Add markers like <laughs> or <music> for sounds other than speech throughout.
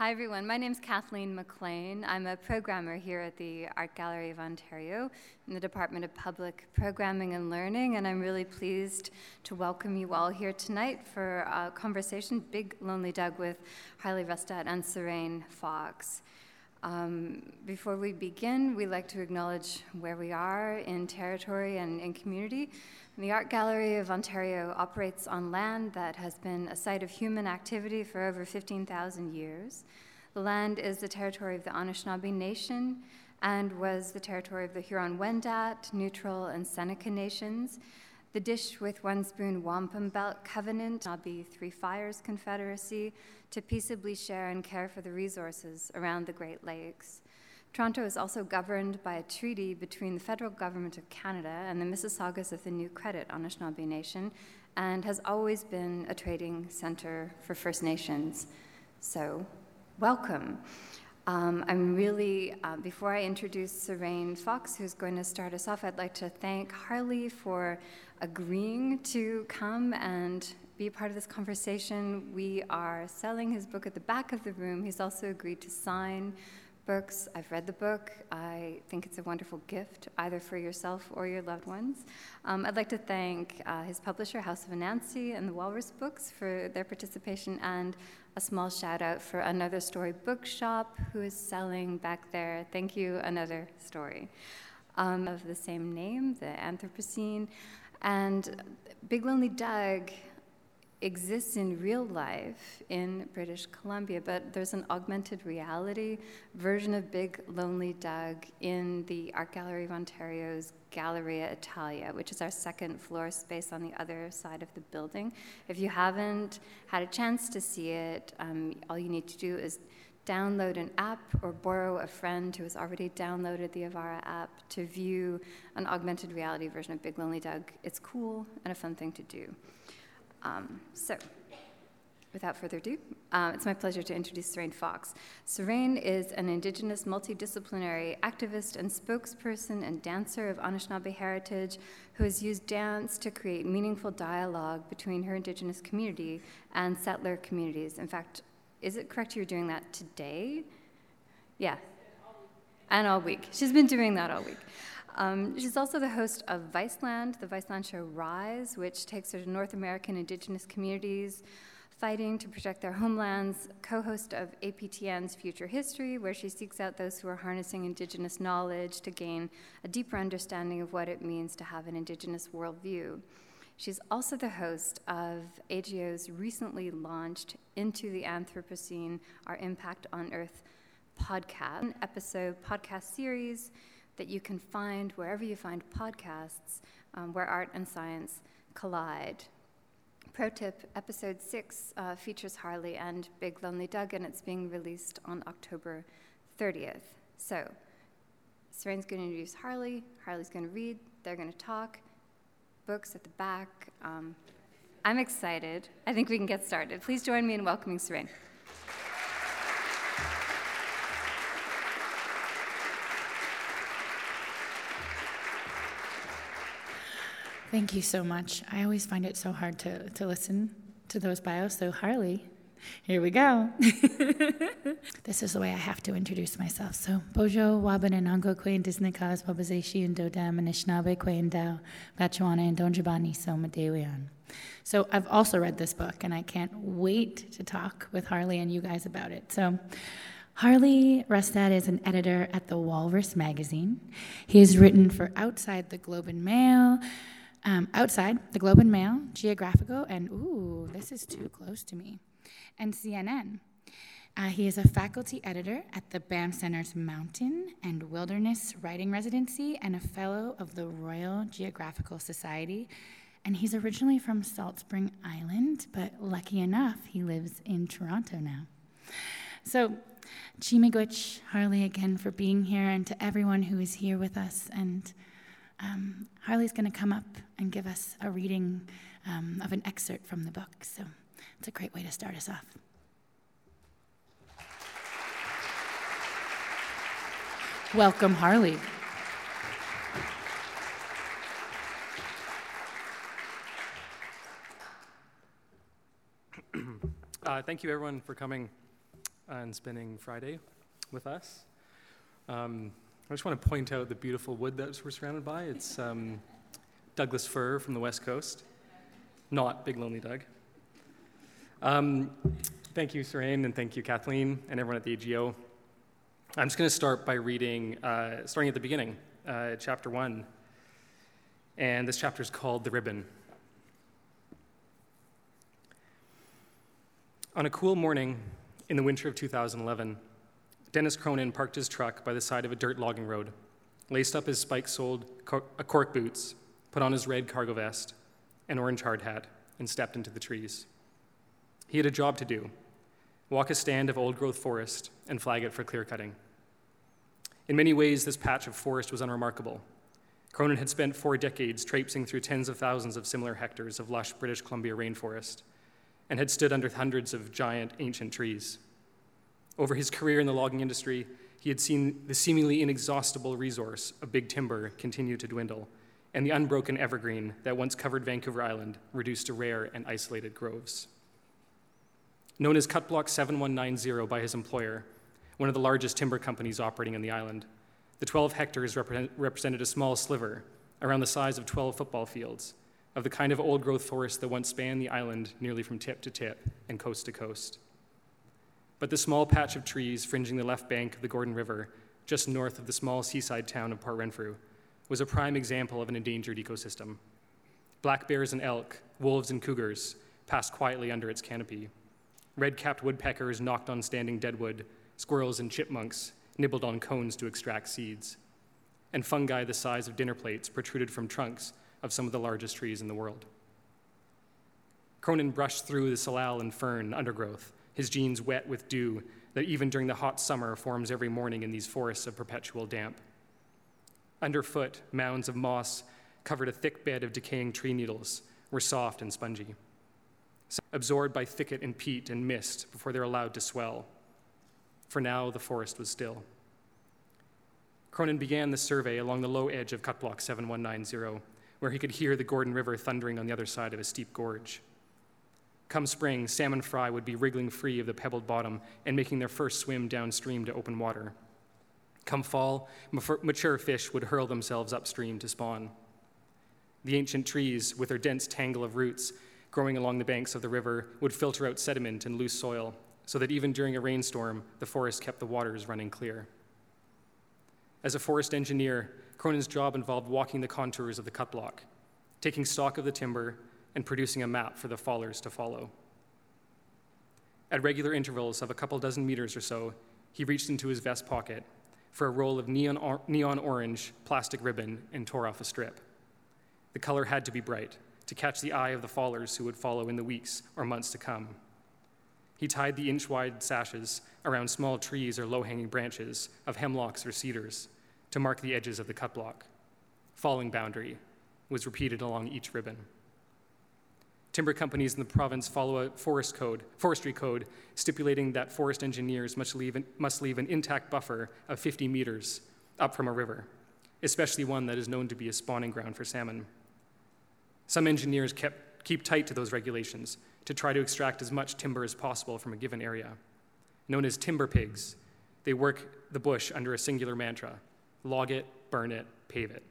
Hi, everyone. My name is Kathleen McLean. I'm a programmer here at the Art Gallery of Ontario in the Department of Public Programming and Learning, and I'm really pleased to welcome you all here tonight for a conversation, Big Lonely Doug, with Harley Rustad and Sarain Fox. Um, before we begin, we'd like to acknowledge where we are in territory and in community. The Art Gallery of Ontario operates on land that has been a site of human activity for over 15,000 years. The land is the territory of the Anishinaabe Nation and was the territory of the Huron Wendat, Neutral, and Seneca nations. The Dish with One Spoon Wampum Belt Covenant, Nabi Three Fires Confederacy, to peaceably share and care for the resources around the Great Lakes. Toronto is also governed by a treaty between the federal government of Canada and the Mississaugas of the New Credit Anishinaabe Nation and has always been a trading center for First Nations. So, welcome. Um, I'm really, uh, before I introduce Sarain Fox, who's going to start us off, I'd like to thank Harley for agreeing to come and be a part of this conversation. We are selling his book at the back of the room. He's also agreed to sign books. I've read the book. I think it's a wonderful gift, either for yourself or your loved ones. Um, I'd like to thank uh, his publisher, House of Anansi, and the Walrus Books for their participation, and a small shout out for Another Story Bookshop, who is selling back there. Thank you, Another Story. Um, of the same name, the Anthropocene. And Big Lonely Doug exists in real life in British Columbia, but there's an augmented reality version of Big Lonely Doug in the Art Gallery of Ontario's Galleria Italia, which is our second floor space on the other side of the building. If you haven't had a chance to see it, um, all you need to do is download an app or borrow a friend who has already downloaded the Avara app to view an augmented reality version of Big Lonely Doug. It's cool and a fun thing to do. Um, so, without further ado, uh, it's my pleasure to introduce Sarain Fox. Sarain is an Indigenous multidisciplinary activist and spokesperson and dancer of Anishinaabe heritage who has used dance to create meaningful dialogue between her Indigenous community and settler communities. In fact, is it correct you're doing that today? Yeah. And all week. She's been doing that all week. Um, she's also the host of Viceland, the Viceland show Rise, which takes her to North American indigenous communities fighting to protect their homelands, co host of APTN's Future History, where she seeks out those who are harnessing indigenous knowledge to gain a deeper understanding of what it means to have an indigenous worldview. She's also the host of AGO's recently launched Into the Anthropocene Our Impact on Earth podcast, an episode podcast series that you can find wherever you find podcasts um, where art and science collide. Pro tip episode six uh, features Harley and Big Lonely Doug, and it's being released on October 30th. So, Sarain's going to introduce Harley, Harley's going to read, they're going to talk. Books at the back. Um, I'm excited. I think we can get started. Please join me in welcoming Sarain. Thank you so much. I always find it so hard to, to listen to those bios. So, Harley, here we go. <laughs> this is the way I have to introduce myself. So, Bojo, waban and Wabananango, Queen Disnikas, Wabazeshi, and Dodam, and Ishnabe, Queen Dao, Bachuana, and Donjabani, So Dewian. So, I've also read this book, and I can't wait to talk with Harley and you guys about it. So, Harley Rustad is an editor at the Walrus magazine. He has written for Outside the Globe and Mail, um, outside, the Globe and Mail, Geographical, and ooh, this is too close to me, and CNN. Uh, he is a faculty editor at the Banff Center's Mountain and Wilderness Writing Residency and a fellow of the Royal Geographical Society. And he's originally from Salt Spring Island, but lucky enough, he lives in Toronto now. So, Chimigwich, Harley, again for being here, and to everyone who is here with us. And um, Harley's going to come up and give us a reading um, of an excerpt from the book. So it's a great way to start us off. Welcome, Harley. Uh, thank you, everyone, for coming and spending Friday with us. Um, I just want to point out the beautiful wood that we're surrounded by. It's um, Douglas fir from the West Coast, not Big Lonely Doug. Um, thank you, Sarain, and thank you, Kathleen, and everyone at the AGO. I'm just going to start by reading, uh, starting at the beginning, uh, chapter one. And this chapter is called The Ribbon. On a cool morning in the winter of 2011, Dennis Cronin parked his truck by the side of a dirt logging road, laced up his spike soled cor- uh, cork boots, put on his red cargo vest, an orange hard hat, and stepped into the trees. He had a job to do walk a stand of old growth forest and flag it for clear cutting. In many ways, this patch of forest was unremarkable. Cronin had spent four decades traipsing through tens of thousands of similar hectares of lush British Columbia rainforest and had stood under hundreds of giant ancient trees. Over his career in the logging industry, he had seen the seemingly inexhaustible resource of big timber continue to dwindle, and the unbroken evergreen that once covered Vancouver Island reduced to rare and isolated groves. Known as Cut Block 7190 by his employer, one of the largest timber companies operating on the island, the 12 hectares represent, represented a small sliver, around the size of 12 football fields, of the kind of old growth forest that once spanned the island nearly from tip to tip and coast to coast. But the small patch of trees fringing the left bank of the Gordon River, just north of the small seaside town of Port Renfrew, was a prime example of an endangered ecosystem. Black bears and elk, wolves and cougars passed quietly under its canopy. Red capped woodpeckers knocked on standing deadwood, squirrels and chipmunks nibbled on cones to extract seeds. And fungi the size of dinner plates protruded from trunks of some of the largest trees in the world. Cronin brushed through the salal and fern undergrowth, his jeans wet with dew that even during the hot summer forms every morning in these forests of perpetual damp. Underfoot, mounds of moss covered a thick bed of decaying tree needles, were soft and spongy, absorbed by thicket and peat and mist before they're allowed to swell. For now, the forest was still. Cronin began the survey along the low edge of cut block 7190, where he could hear the Gordon River thundering on the other side of a steep gorge. Come spring, salmon fry would be wriggling free of the pebbled bottom and making their first swim downstream to open water. Come fall, mature fish would hurl themselves upstream to spawn. The ancient trees, with their dense tangle of roots growing along the banks of the river, would filter out sediment and loose soil, so that even during a rainstorm, the forest kept the waters running clear. As a forest engineer, Cronin's job involved walking the contours of the cut block, taking stock of the timber, and producing a map for the fallers to follow. At regular intervals of a couple dozen meters or so, he reached into his vest pocket for a roll of neon, or- neon orange plastic ribbon and tore off a strip. The color had to be bright to catch the eye of the fallers who would follow in the weeks or months to come. He tied the inch wide sashes around small trees or low hanging branches of hemlocks or cedars to mark the edges of the cut block. Falling boundary was repeated along each ribbon. Timber companies in the province follow a forest code, forestry code stipulating that forest engineers must leave, an, must leave an intact buffer of 50 meters up from a river, especially one that is known to be a spawning ground for salmon. Some engineers kept, keep tight to those regulations to try to extract as much timber as possible from a given area. Known as timber pigs, they work the bush under a singular mantra log it, burn it, pave it.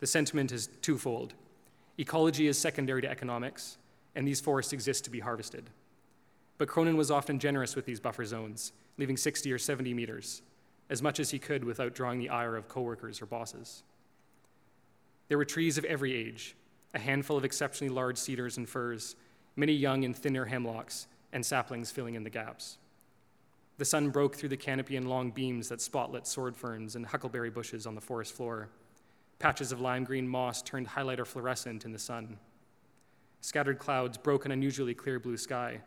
The sentiment is twofold Ecology is secondary to economics, and these forests exist to be harvested. But Cronin was often generous with these buffer zones, leaving 60 or 70 meters, as much as he could without drawing the ire of coworkers or bosses. There were trees of every age, a handful of exceptionally large cedars and firs, many young and thinner hemlocks, and saplings filling in the gaps. The sun broke through the canopy in long beams that spotlit sword ferns and huckleberry bushes on the forest floor, Patches of lime green moss turned highlighter fluorescent in the sun. Scattered clouds broke an unusually clear blue sky.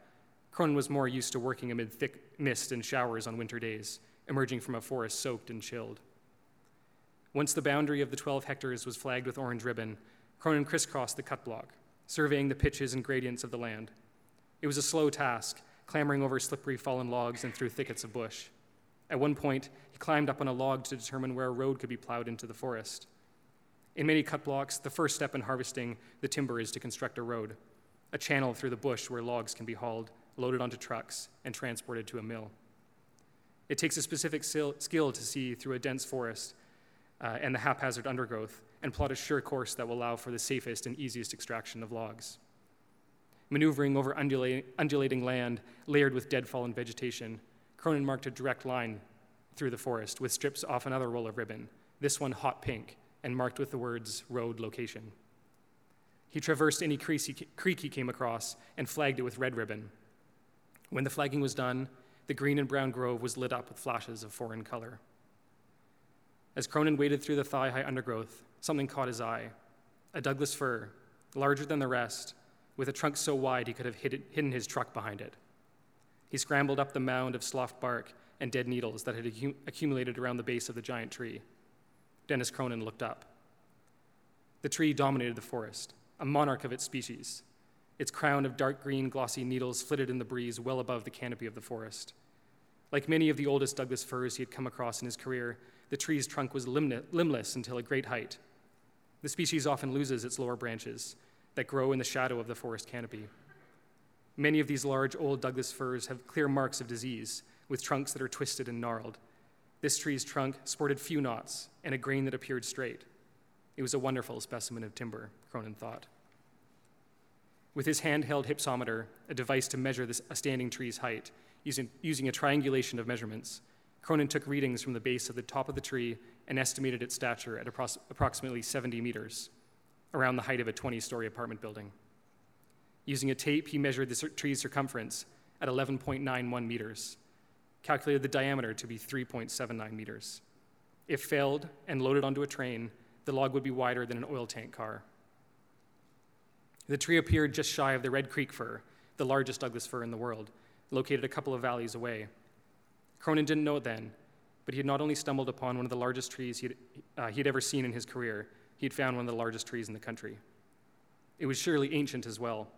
Cronin was more used to working amid thick mist and showers on winter days, emerging from a forest soaked and chilled. Once the boundary of the 12 hectares was flagged with orange ribbon, Cronin crisscrossed the cut block, surveying the pitches and gradients of the land. It was a slow task, clambering over slippery fallen logs and through thickets of bush. At one point, he climbed up on a log to determine where a road could be plowed into the forest. In many cut blocks, the first step in harvesting the timber is to construct a road, a channel through the bush where logs can be hauled, loaded onto trucks, and transported to a mill. It takes a specific skill to see through a dense forest uh, and the haphazard undergrowth and plot a sure course that will allow for the safest and easiest extraction of logs. Maneuvering over undulating land layered with dead fallen vegetation, Cronin marked a direct line through the forest with strips off another roll of ribbon, this one hot pink, and marked with the words road location. He traversed any creek he came across and flagged it with red ribbon. When the flagging was done, the green and brown grove was lit up with flashes of foreign color. As Cronin waded through the thigh high undergrowth, something caught his eye a Douglas fir, larger than the rest, with a trunk so wide he could have hidden his truck behind it. He scrambled up the mound of sloughed bark and dead needles that had accumulated around the base of the giant tree. Dennis Cronin looked up. The tree dominated the forest, a monarch of its species, its crown of dark green, glossy needles flitted in the breeze well above the canopy of the forest. Like many of the oldest Douglas firs he had come across in his career, the tree's trunk was limbless until a great height. The species often loses its lower branches that grow in the shadow of the forest canopy. Many of these large old Douglas firs have clear marks of disease, with trunks that are twisted and gnarled. This tree's trunk sported few knots and a grain that appeared straight. It was a wonderful specimen of timber, Cronin thought. With his handheld hypsometer, a device to measure this, a standing tree's height, using, using a triangulation of measurements, Cronin took readings from the base of the top of the tree and estimated its stature at appro- approximately 70 meters, around the height of a 20 story apartment building. Using a tape, he measured the tree's circumference at 11.91 meters, calculated the diameter to be 3.79 meters. If felled and loaded onto a train, the log would be wider than an oil tank car. The tree appeared just shy of the Red Creek fir, the largest Douglas fir in the world, located a couple of valleys away. Cronin didn't know it then, but he had not only stumbled upon one of the largest trees he had, uh, he had ever seen in his career, he had found one of the largest trees in the country. It was surely ancient as well,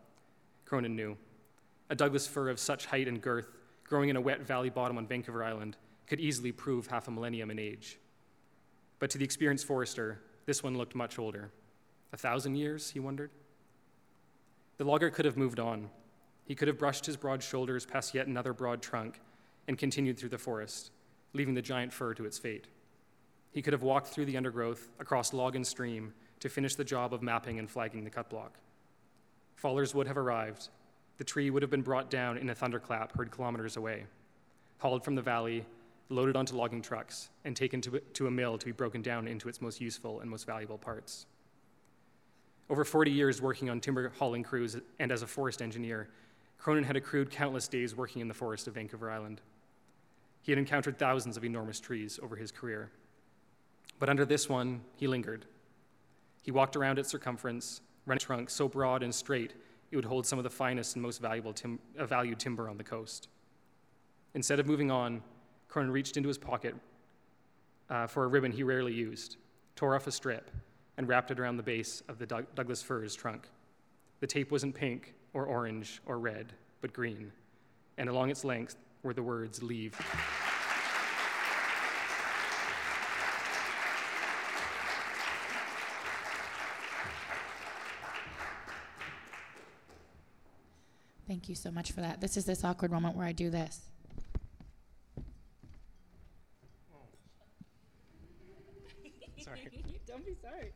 Cronin knew. A Douglas fir of such height and girth, growing in a wet valley bottom on Vancouver Island, could easily prove half a millennium in age. But to the experienced forester, this one looked much older. A thousand years, he wondered? The logger could have moved on. He could have brushed his broad shoulders past yet another broad trunk and continued through the forest, leaving the giant fir to its fate. He could have walked through the undergrowth, across log and stream, to finish the job of mapping and flagging the cut block. Fallers would have arrived. The tree would have been brought down in a thunderclap heard kilometers away, hauled from the valley, loaded onto logging trucks, and taken to, to a mill to be broken down into its most useful and most valuable parts. Over 40 years working on timber hauling crews and as a forest engineer, Cronin had accrued countless days working in the forest of Vancouver Island. He had encountered thousands of enormous trees over his career. But under this one, he lingered. He walked around its circumference, running a trunk so broad and straight it would hold some of the finest and most valuable tim- uh, valued timber on the coast. Instead of moving on, Cronin reached into his pocket uh, for a ribbon he rarely used, tore off a strip, and wrapped it around the base of the Doug- Douglas fir's trunk. The tape wasn't pink or orange or red, but green, and along its length were the words leave. Thank you so much for that. This is this awkward moment where I do this. <laughs> Sorry. Don't be sorry.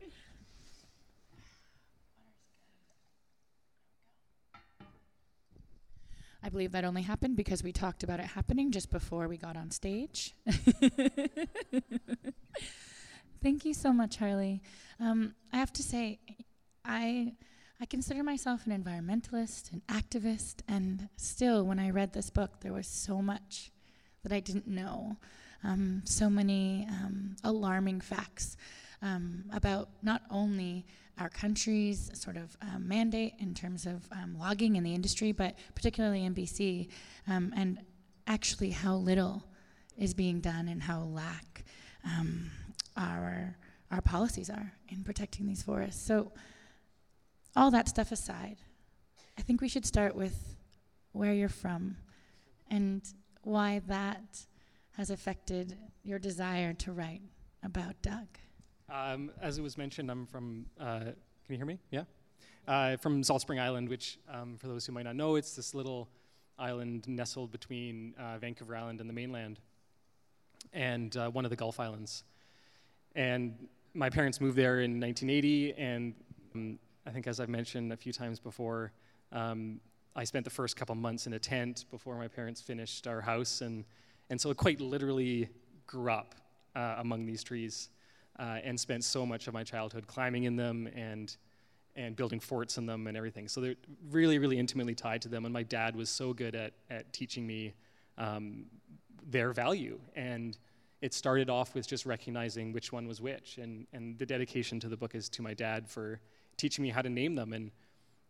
I believe that only happened because we talked about it happening just before we got on stage. <laughs> Thank you so much, Harley. Um, I have to say, I I consider myself an environmentalist, an activist, and still, when I read this book, there was so much that I didn't know. Um, so many um, alarming facts um, about not only our country's sort of um, mandate in terms of um, logging in the industry, but particularly in BC, um, and actually how little is being done and how lack our our policies are in protecting these forests. So all that stuff aside, I think we should start with where you're from and why that has affected your desire to write about Doug. Um, as it was mentioned, I'm from, uh, can you hear me? Yeah? Uh, from Salt Spring Island, which, um, for those who might not know, it's this little island nestled between uh, Vancouver Island and the mainland. and uh, one of the Gulf Islands. And my parents moved there in 1980, and um, I think, as I've mentioned a few times before, um, I spent the first couple months in a tent before my parents finished our house, and, and so I quite literally grew up uh, among these trees uh, and spent so much of my childhood climbing in them and, and building forts in them and everything. So they're really, really intimately tied to them, and my dad was so good at, at teaching me um, their value. And it started off with just recognizing which one was which. And, and the dedication to the book is to my dad for teaching me how to name them. And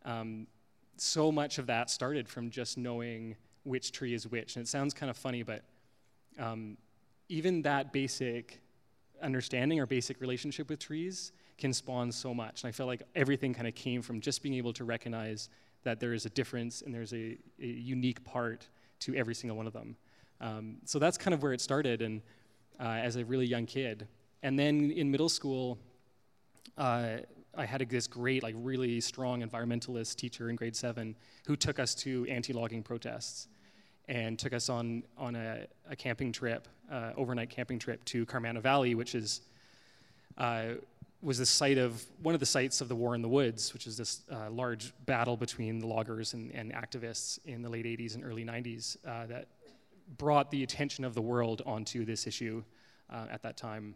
um, so much of that started from just knowing which tree is which. And it sounds kind of funny, but um, even that basic understanding our basic relationship with trees can spawn so much. And I felt like everything kind of came from just being able to recognize that there is a difference and there's a, a unique part to every single one of them. Um, so that's kind of where it started, and uh, as a really young kid. And then in middle school, uh, I had a, this great, like really strong environmentalist teacher in grade seven who took us to anti-logging protests and took us on, on a, a camping trip, uh, overnight camping trip to Carmanah Valley, which is, uh, was the site of one of the sites of the War in the Woods, which is this uh, large battle between the loggers and, and, activists in the late 80s and early 90s uh, that brought the attention of the world onto this issue uh, at that time.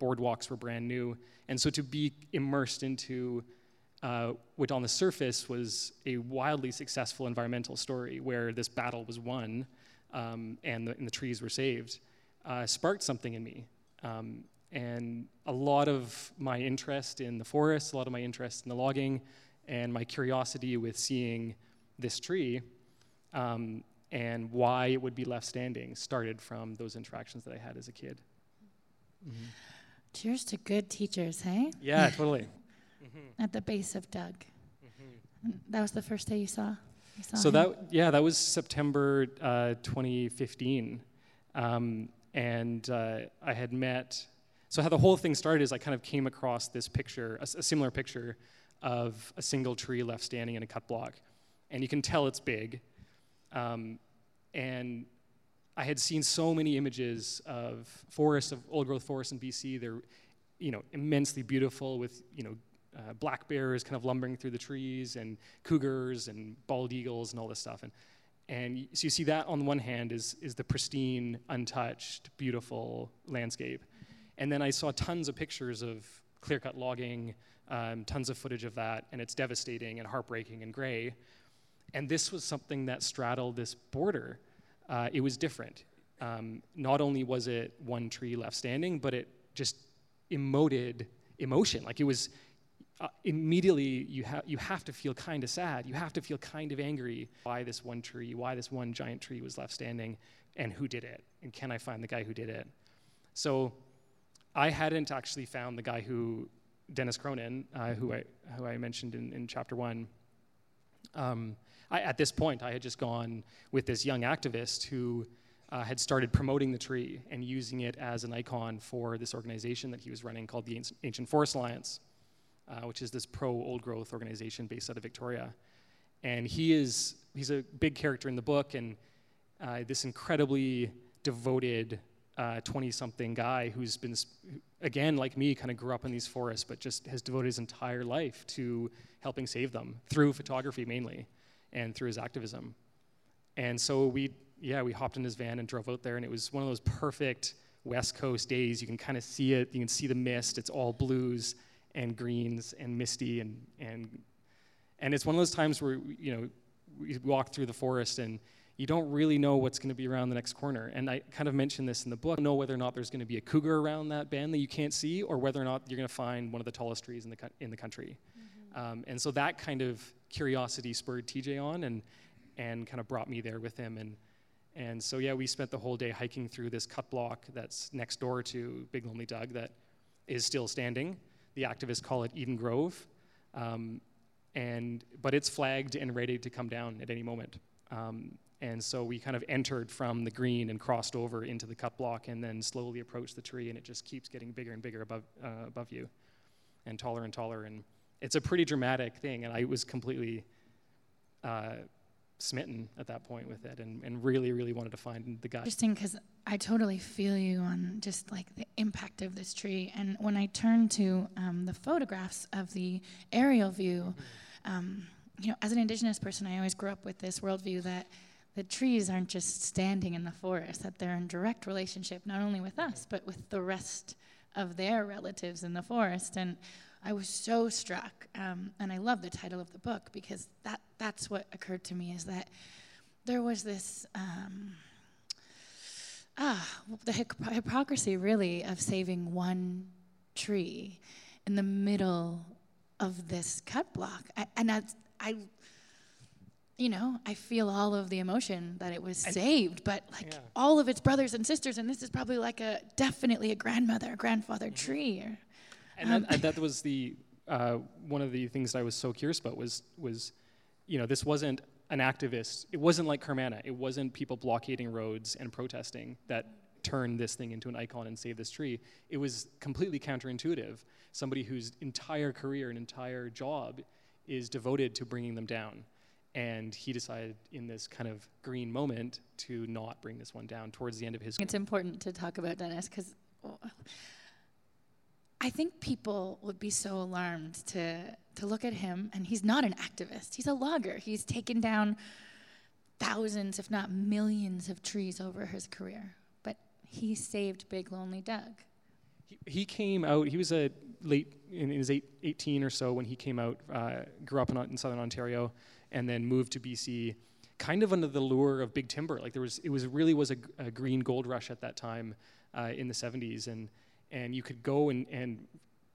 Boardwalks were brand new. And so to be immersed into uh, what on the surface was a wildly successful environmental story where this battle was won um, and, the, and, the, trees were saved uh, sparked something in me. Um, and a lot of my interest in the forest, a lot of my interest in the logging, and my curiosity with seeing this tree um, and why it would be left standing started from those interactions that I had as a kid. Mm-hmm. Cheers to good teachers, hey? Yeah, totally. Mm-hmm. At the base of Doug. Mm-hmm. That was the first day you saw. You saw so him? that yeah, that was September uh, 2015, um, and uh, I had met. So how the whole thing started is I kind of came across this picture, a, a similar picture, of a single tree left standing in a cut block, and you can tell it's big. Um, and I had seen so many images of forests, of old growth forests in BC. They're, you know, immensely beautiful with, you know, uh, black bears kind of lumbering through the trees and cougars and bald eagles and all this stuff. And, and so you see that on the one hand is, is the pristine, untouched, beautiful landscape. And then I saw tons of pictures of clear cut logging, um, tons of footage of that, and it's devastating and heartbreaking and gray. And this was something that straddled this border uh, it was different. Um, not only was it one tree left standing, but it just emoted emotion. Like it was uh, immediately you, ha- you have to feel kind of sad. You have to feel kind of angry why this one tree, why this one giant tree was left standing, and who did it, and can I find the guy who did it? So I hadn't actually found the guy who, Dennis Cronin, uh, who, I, who I mentioned in, in chapter one. Um, I, at this point, I had just gone with this young activist who uh, had started promoting the tree and using it as an icon for this organization that he was running called the Ancient Forest Alliance, uh, which is this pro old growth organization based out of Victoria. And he is he's a big character in the book and uh, this incredibly devoted 20 uh, something guy who's been, again, like me, kind of grew up in these forests, but just has devoted his entire life to helping save them through photography mainly and through his activism. And so we, yeah, we hopped in his van and drove out there, and it was one of those perfect West Coast days. You can kind of see it, you can see the mist. It's all blues and greens and misty, and, and, and it's one of those times where, you know, we walk through the forest and you don't really know what's going to be around the next corner. And I kind of mentioned this in the book. Know whether or not there's going to be a cougar around that bend that you can't see, or whether or not you're going to find one of the tallest trees in the in the country. Mm-hmm. Um, and so that kind of curiosity spurred TJ on and, and kind of brought me there with him. And, and so, yeah, we spent the whole day hiking through this cut block that's next door to Big Lonely Doug that is still standing. The activists call it Eden Grove. Um, and, but it's flagged and ready to come down at any moment. Um, and so we kind of entered from the green and crossed over into the cut block and then slowly approached the tree, and it just keeps getting bigger and bigger above, uh, above you and taller and taller. And it's a pretty dramatic thing, and I was completely uh, smitten at that point with it and, and really, really wanted to find the guy. Interesting because I totally feel you on just like the impact of this tree. And when I turn to um, the photographs of the aerial view, um, you know, as an indigenous person, I always grew up with this worldview that the trees aren't just standing in the forest, that they're in direct relationship not only with us, but with the rest of their relatives in the forest. And I was so struck, um, and I love the title of the book because that, that's what occurred to me is that there was this. Um, ah, the hypocrisy really of saving one tree in the middle of this cut block. I, and I, I, you know, I feel all of the emotion that it was saved, but like yeah. all of its brothers and sisters, and this is probably like a definitely a grandmother, a grandfather mm-hmm. tree. Or, and, um, that, and that was the uh, one of the things I was so curious about was was, you know, this wasn't an activist. It wasn't like Carmanah. It wasn't people blockading roads and protesting that turned this thing into an icon and saved this tree. It was completely counterintuitive. Somebody whose entire career and entire job is devoted to bringing them down. And he decided in this kind of green moment to not bring this one down towards the end of his. It's important to talk about Dennis because I think people would be so alarmed to, to look at him, and he's not an activist. He's a logger. He's taken down thousands, if not millions, of trees over his career. But he saved Big Lonely Doug. He, he came out, he was a late, in his eight, 18 or so when he came out, uh, grew up in, in southern Ontario, and then moved to BC kind of under the lure of big timber. Like there was, it was really was a, a green gold rush at that time uh, in the 70s, and and you could go and, and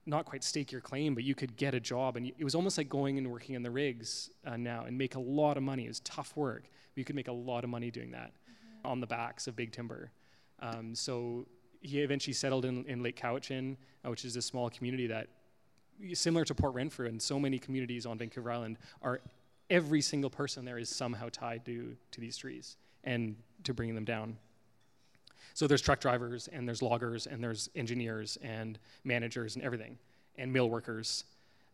not quite stake your claim, but you could get a job. And it was almost like going and working in the rigs uh, now and make a lot of money. It was tough work, but you could make a lot of money doing that mm-hmm. on the backs of big timber. Um, so he eventually settled in, in Lake Cowichan, uh, which is a small community that, similar to Port Renfrew and so many communities on Vancouver Island, are every single person there is somehow tied to, to these trees and to bringing them down. So there's truck drivers and there's loggers and there's engineers and managers and everything and mill workers.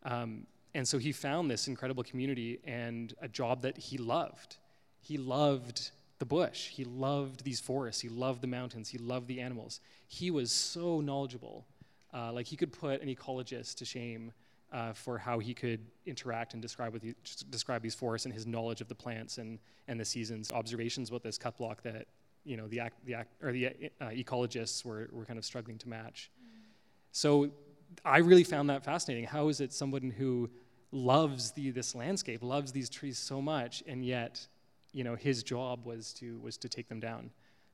Um, and so he found this incredible community and a job that he loved. He loved the bush. He loved these forests. He loved the mountains. He loved the animals. He was so knowledgeable. Uh, like he could put an ecologist to shame uh, for how he could interact and describe, with the, describe these forests and his knowledge of the plants and, and the seasons. Observations about this cut block that you know the, act, the act, or the uh, ecologists were, were kind of struggling to match. Mm. So I really found that fascinating. How is it someone who loves the, this landscape, loves these trees so much, and yet, you know, his job was to was to take them down.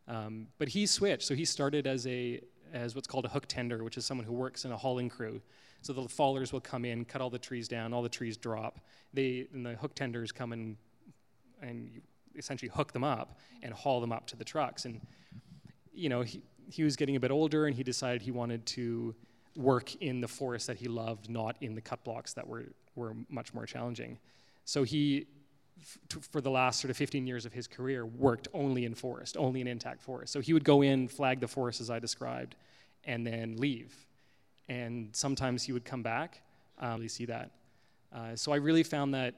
Um, but he switched. So he started as a as what's called a hook tender, which is someone who works in a hauling crew. So the fallers will come in, cut all the trees down, all the trees drop. They and the hook tenders come and and essentially hook them up and haul them up to the trucks. And you know, he, he was getting a bit older, and he decided he wanted to work in the forest that he loved, not in the cut blocks that were were much more challenging. So he, for the last sort of 15 years of his career, worked only in forest, only in intact forest. So he would go in, flag the forest as I described, and then leave. And sometimes he would come back. Um, really see that. Uh, so I really found that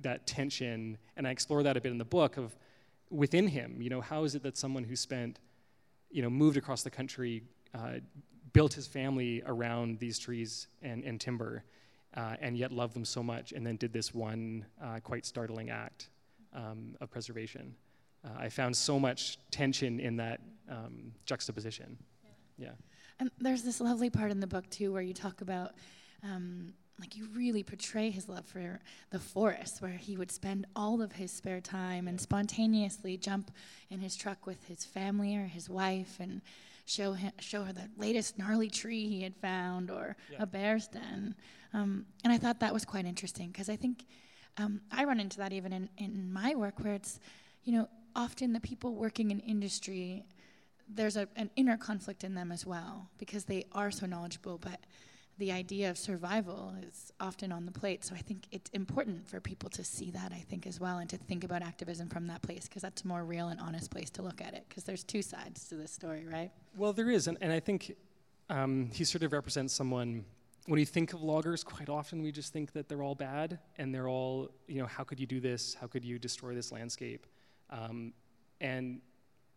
that tension, and I explore that a bit in the book of within him. You know, how is it that someone who spent, you know, moved across the country, uh, built his family around these trees and, and timber, uh, and yet loved them so much, and then did this one uh, quite startling act um, of preservation. Uh, I found so much tension in that um, juxtaposition. Yeah. yeah. And there's this lovely part in the book too where you talk about um, like you really portray his love for the forest where he would spend all of his spare time and spontaneously jump in his truck with his family or his wife and show him, show her the latest gnarly tree he had found or yeah. a bear's den um, and i thought that was quite interesting because i think um, i run into that even in, in my work where it's you know often the people working in industry there's a, an inner conflict in them as well because they are so knowledgeable but the idea of survival is often on the plate. So I think it's important for people to see that, I think, as well, and to think about activism from that place, because that's a more real and honest place to look at it, because there's two sides to this story, right? Well, there is, and, and I think um, he sort of represents someone when we think of loggers, quite often we just think that they're all bad and they're all, you know, how could you do this? How could you destroy this landscape? Um, and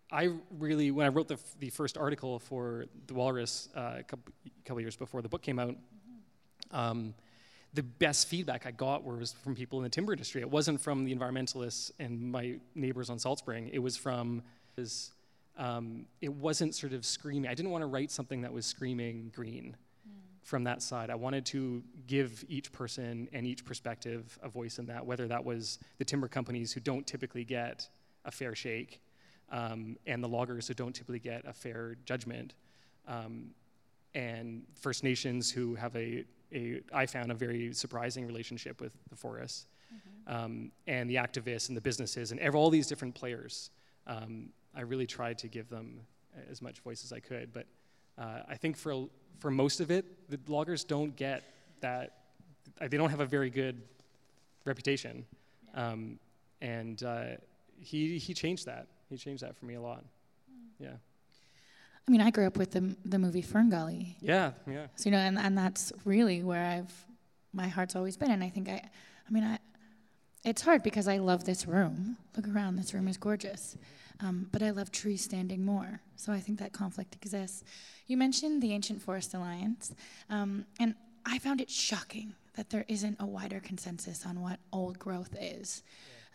I really, when I wrote the, the first article for The Walrus uh, a couple, couple years before the book came out, um, the best feedback I got was from people in the timber industry. It wasn't from the environmentalists and my neighbors on Salt Spring. It was from, um, it wasn't sort of screaming. I didn't want to write something that was screaming green from that side. I wanted to give each person and each perspective a voice in that, whether that was the timber companies who don't typically get a fair shake um, and the loggers who don't typically get a fair judgment. Um, and First Nations who have a, a, I found a very surprising relationship with the forests, mm-hmm. um, and the activists and the businesses and all these different players. Um, I really tried to give them as much voice as I could, but uh, I think for for most of it, the loggers don't get that. They don't have a very good reputation, um, and uh, he he changed that. He changed that for me a lot. Yeah. I mean, I grew up with the the movie Fern Gully. Yeah, yeah. So you know, and, and that's really where I've my heart's always been. And I think I, I mean, I, it's hard because I love this room. Look around, this room is gorgeous. Um, but I love trees standing more. So I think that conflict exists. You mentioned the Ancient Forest Alliance, um, and I found it shocking that there isn't a wider consensus on what old growth is.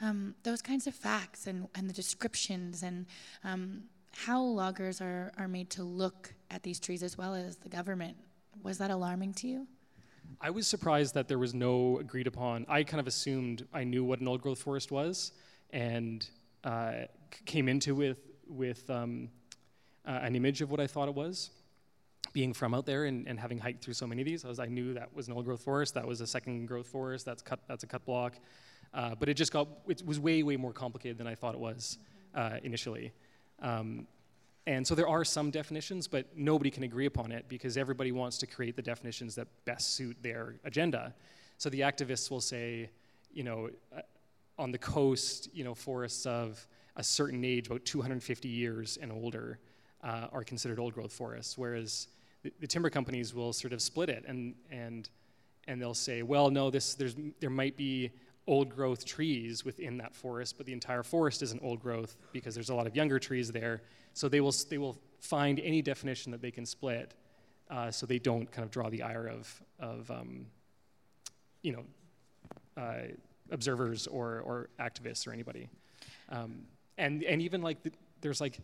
Um, those kinds of facts and, and the descriptions and um, how loggers are, are made to look at these trees as well as the government, was that alarming to you? I was surprised that there was no agreed upon. I kind of assumed I knew what an old growth forest was, and uh, came into with with um, uh, an image of what I thought it was. Being from out there and, and having hiked through so many of these, I, was, I knew that was an old growth forest. That was a second growth forest. That's cut. That's a cut block. Uh, but it just got. It was way way more complicated than I thought it was uh, initially. Um, and so there are some definitions, but nobody can agree upon it because everybody wants to create the definitions that best suit their agenda. So the activists will say, you know, uh, on the coast, you know, forests of a certain age, about 250 years and older, uh, are considered old growth forests, whereas the, the, timber companies will sort of split it and, and, and they'll say, well, no, this, there's, there might be old growth trees within that forest, but the entire forest isn't old growth because there's a lot of younger trees there. So they will, they will find any definition that they can split uh, so they don't kind of draw the ire of, of um, you know, uh, observers or, or activists or anybody. Um, and, and even like the, there's like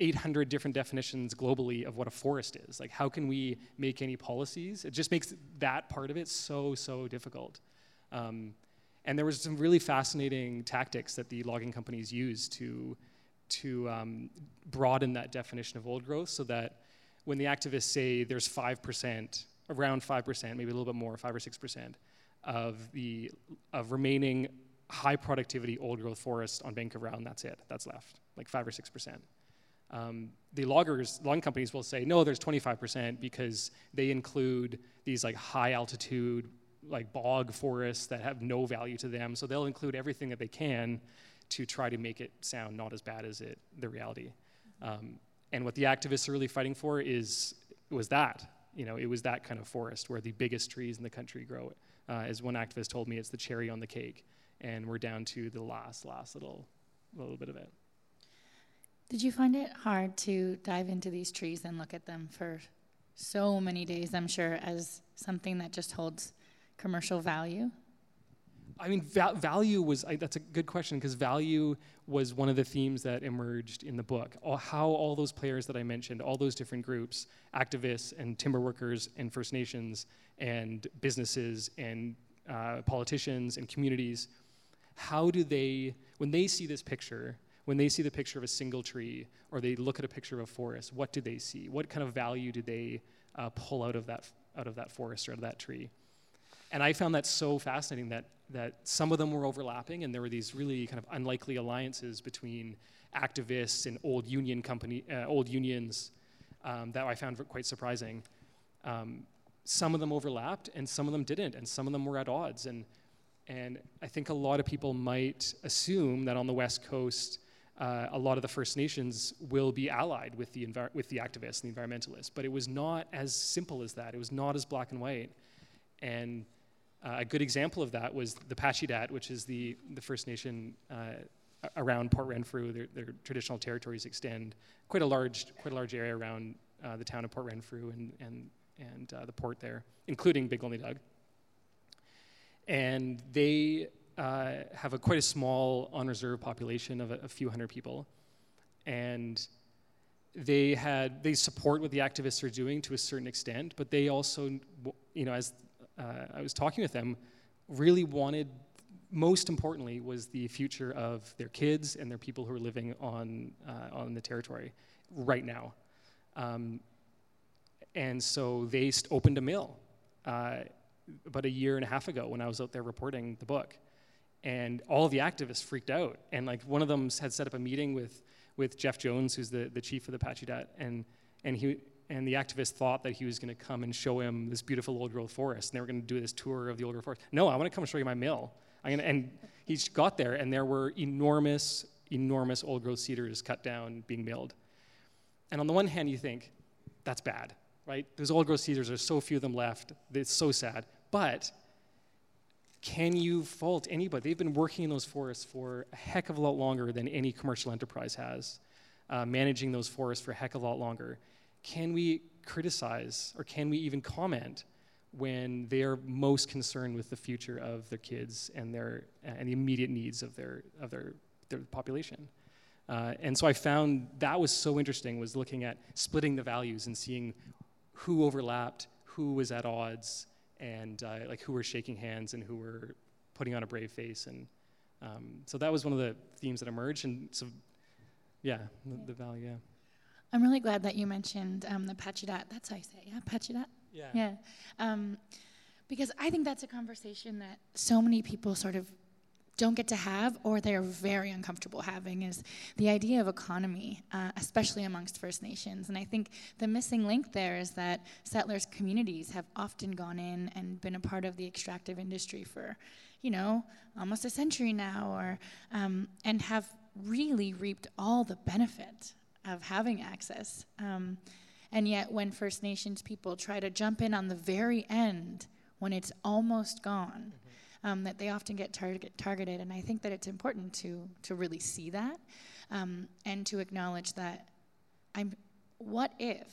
800 different definitions globally of what a forest is. Like, how can we make any policies? It just makes that part of it so, so difficult. Um, and there was some really fascinating tactics that the logging companies use to, to um, broaden that definition of old growth so that when the activists say there's 5%, around 5%, maybe a little bit more, 5 or 6%, of the of remaining high productivity old growth forest on Vancouver Island, that's it, that's left, like 5 or 6%. Um, the loggers, logging companies will say, no, there's 25% because they include these like high altitude like bog forests that have no value to them. So they'll include everything that they can to try to make it sound not as bad as it the reality. Um, and what the activists are really fighting for is was that you know it was that kind of forest where the biggest trees in the country grow. Uh, as one activist told me, it's the cherry on the cake, and we're down to the last last little little bit of it. Did you find it hard to dive into these trees and look at them for so many days? I'm sure as something that just holds commercial value? I mean, va- value was, I, that's a good question because value was one of the themes that emerged in the book. All, how all those players that I mentioned, all those different groups, activists and timber workers and First Nations and businesses and uh, politicians and communities, how do they, when they see this picture, when they see the picture of a single tree or they look at a picture of a forest, what do they see? What kind of value do they uh, pull out of that, out of that forest or out of that tree? And I found that so fascinating that, that some of them were overlapping, and there were these really kind of unlikely alliances between activists and old union company, uh, old unions um, that I found quite surprising. Um, some of them overlapped, and some of them didn't, and some of them were at odds. And, and I think a lot of people might assume that on the West Coast, uh, a lot of the First Nations will be allied with the, envir- with the activists and the environmentalists. But it was not as simple as that. It was not as black and white. And uh, a good example of that was the Pacheedaht, which is the, the First Nation uh, around Port Renfrew. Their, their, traditional territories extend quite a large, quite a large area around uh, the town of Port Renfrew and, and, and uh, the port there, including Big Lonely Doug. And they uh, have a quite a small on reserve population of a, a, few hundred people, and they had they support what the activists are doing to a certain extent, but they also, you know, as uh, I was talking with them, really wanted. Most importantly, was the future of their kids and their people who are living on uh, on the territory right now, um, and so they opened a mill uh, about a year and a half ago when I was out there reporting the book and all the activists freaked out. And like one of them had set up a meeting with with Jeff Jones, who's the, the chief of the Pacheedaht, and and he and the activist thought that he was going to come and show him this beautiful old growth forest, and they were going to do this tour of the old growth forest. No, I want to come and show you my mill. And he got there, and there were enormous, enormous old growth cedars cut down, being milled. And on the one hand, you think that's bad, right? Those old growth cedars, there's so few of them left. It's so sad. But can you fault anybody? They've been working in those forests for a heck of a lot longer than any commercial enterprise has, uh, managing those forests for a heck of a lot longer. Can we criticize or can we even comment when they are most concerned with the future of their kids and their and the immediate needs of their of their their population? Uh, and so I found that was so interesting was looking at splitting the values and seeing who overlapped, who was at odds, and uh, like who were shaking hands and who were putting on a brave face. And um, so that was one of the themes that emerged. And so yeah the, the value yeah i'm really glad that you mentioned um, the Pacheedaht. that's how you say it yeah Pacheedaht? yeah yeah um, because i think that's a conversation that so many people sort of don't get to have or they're very uncomfortable having is the idea of economy, uh, especially amongst First Nations. And I think the missing link there is that settlers' communities have often gone in and been a part of the extractive industry for, you know, almost a century now, or um, and have really reaped all the benefit of having access. Um, and yet, when First Nations people try to jump in on the very end, when it's almost gone, um, that they often get target, targeted. And I think that it's important to, to really see that um, and to acknowledge that I'm, what if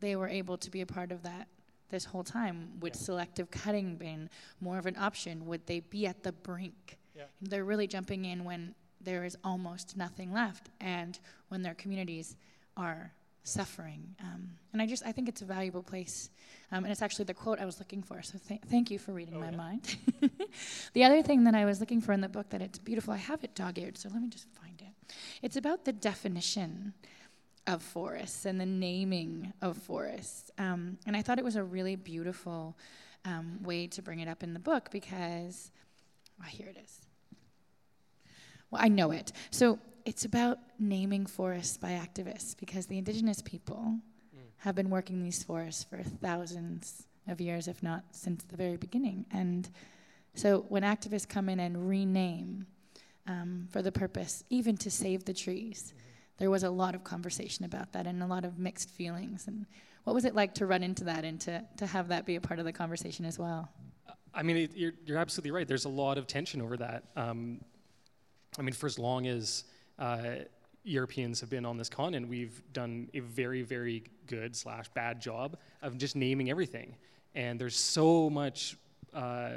they were able to be a part of that this whole time? Would yeah. selective cutting been more of an option? Would they be at the brink? Yeah. They're really jumping in when there is almost nothing left and when their communities are suffering. Um, and I just I think it's a valuable place, um, and it's actually the quote I was looking for. So th- thank you for reading oh, my yeah. mind. <laughs> the other thing that I was looking for in the book that it's beautiful. I have it dog-eared, so let me just find it. It's about the definition of forests and the naming of forests, um, and I thought it was a really beautiful um, way to bring it up in the book because, oh, here it is. Well, I know it. So it's about naming forests by activists because the indigenous people mm. have been working these forests for thousands of years, if not since the very beginning. And so when activists come in and rename um, for the purpose, even to save the trees, mm-hmm. there was a lot of conversation about that and a lot of mixed feelings. And what was it like to run into that and to, to have that be a part of the conversation as well? I mean, it, you're, you're absolutely right. There's a lot of tension over that. Um, I mean, for as long as uh, Europeans have been on this continent, we've done a very, very good slash bad job of just naming everything. And there's so much uh,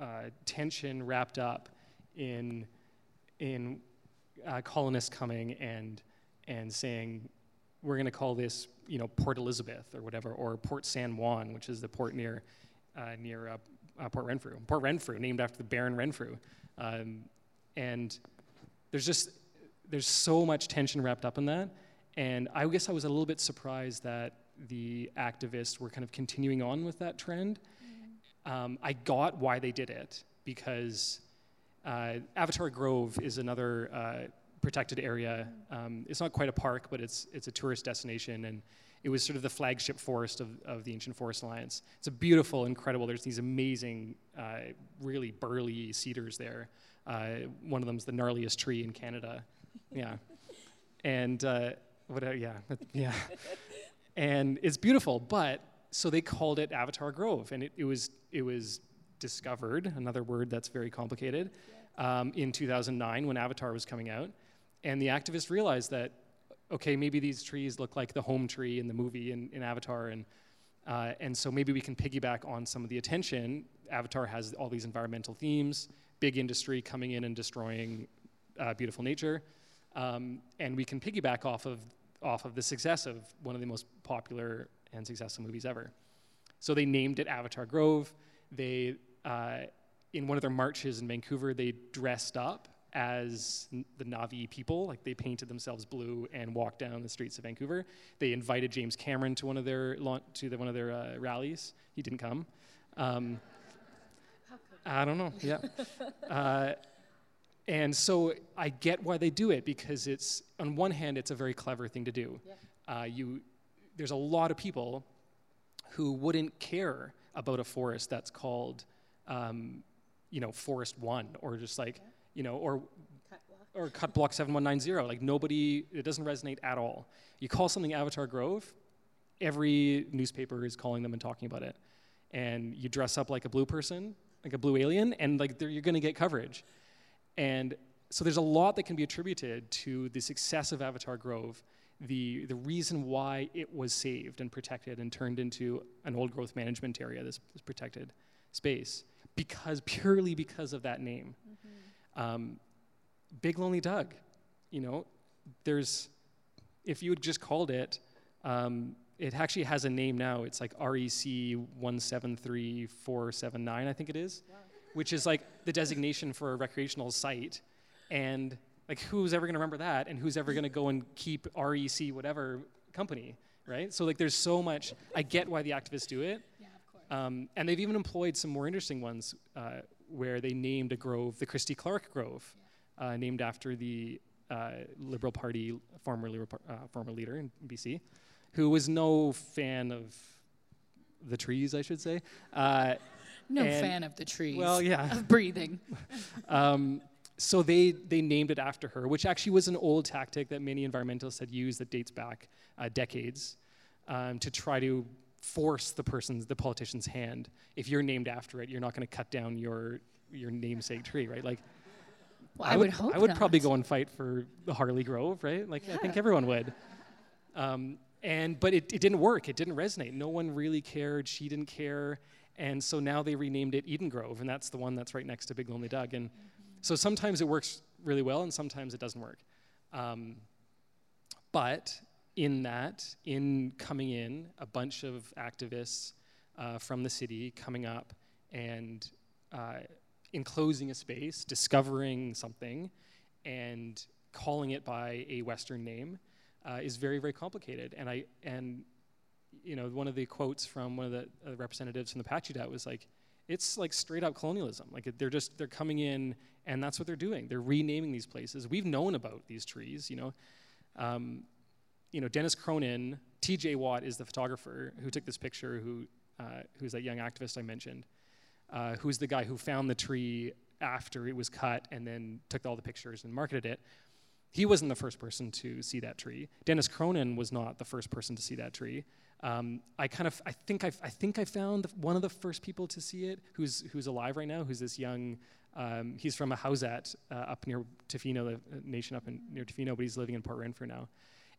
uh, tension wrapped up in in uh, colonists coming and and saying we're going to call this you know Port Elizabeth or whatever or Port San Juan, which is the port near uh, near uh, Port Renfrew. Port Renfrew, named after the Baron Renfrew, um, and there's just there's so much tension wrapped up in that. And I guess I was a little bit surprised that the activists were kind of continuing on with that trend. Mm-hmm. Um, I got why they did it because uh, Avatar Grove is another uh, protected area. Mm-hmm. Um, it's not quite a park, but it's it's a tourist destination, and it was sort of the flagship forest of, of the Ancient Forest Alliance. It's a beautiful, incredible. There's these amazing, uh, really burly cedars there. Uh, one of them is the gnarliest tree in Canada yeah. And uh, what? Uh, yeah, yeah. and it's beautiful, but so they called it Avatar Grove, and it, it was it was discovered, another word that's very complicated, um, in 2009 when Avatar was coming out, and the activists realized that okay, maybe these trees look like the home tree in the movie in, in Avatar, and uh, and so maybe we can piggyback on some of the attention. Avatar has all these environmental themes, big industry coming in and destroying uh, beautiful nature, um, and we can piggyback off of off of the success of one of the most popular and successful movies ever. So they named it Avatar Grove. They, uh, in one of their marches in Vancouver, they dressed up as the Na'vi people, like they painted themselves blue and walked down the streets of Vancouver. They invited James Cameron to one of their to the, one of their uh, rallies. He didn't come. Um, I don't know. Yeah. Uh, and so I get why they do it because it's on one hand it's a very clever thing to do. Yeah. Uh, you, there's a lot of people who wouldn't care about a forest that's called, um, you know, Forest One or just like, yeah. you know, or cut or cut block 7190. Like nobody, it doesn't resonate at all. You call something Avatar Grove, every newspaper is calling them and talking about it. And you dress up like a blue person, like a blue alien, and like you're going to get coverage. And so there's a lot that can be attributed to the success of Avatar Grove, the, the reason why it was saved and protected and turned into an old growth management area, this, this protected space, because purely because of that name. Mm-hmm. Um, Big Lonely Doug, you know, there's, if you had just called it, um, it actually has a name now. It's like REC 173479, I think it is. Wow which is like the designation for a recreational site. And like, who's ever going to remember that? And who's ever going to go and keep REC whatever company, right? So like, there's so much. I get why the activists do it. Yeah, of course. Um, and they've even employed some more interesting ones uh, where they named a grove the Christy Clark Grove, yeah. uh, named after the uh, Liberal Party former, uh, former leader in BC, who was no fan of the trees, I should say. Uh, no and, fan of the trees. Well, yeah. <laughs> Of breathing. <laughs> um, so they, they named it after her, which actually was an old tactic that many environmentalists had used that dates back uh, decades um, to try to force the person's, the politician's hand. If you're named after it, you're not going to cut down your, your namesake tree, right? Like, well, I, I, would, hope I would probably go and fight for the Harley Grove, right? Like, yeah. I think everyone would. Um, and but it, it didn't work. It didn't resonate. No one really cared. She didn't care. And so now they renamed it Eden Grove, and that's the one that's right next to Big Lonely Doug. And so sometimes it works really well, and sometimes it doesn't work. Um, but in that, in coming in, a bunch of activists uh, from the city coming up and uh, enclosing a space, discovering something, and calling it by a Western name uh, is very, very complicated. And I and you know, one of the quotes from one of the uh, representatives from the Apache Pacheedaht was like, it's like straight up colonialism. Like they're just they're coming in and that's what they're doing. They're renaming these places. We've known about these trees, you know. Um, you know, Dennis Cronin, T.J. Watt is the photographer who took this picture. Who uh, who's that young activist I mentioned? Uh, who's the guy who found the tree after it was cut and then took all the pictures and marketed it? He wasn't the first person to see that tree. Dennis Cronin was not the first person to see that tree. Um, I kind of, I think I, I think I found one of the first people to see it, who's who's alive right now, who's this young. Um, he's from Ahousaht uh, up near Tofino, the uh, nation up in, near Tofino, but he's living in Port Renfrew now.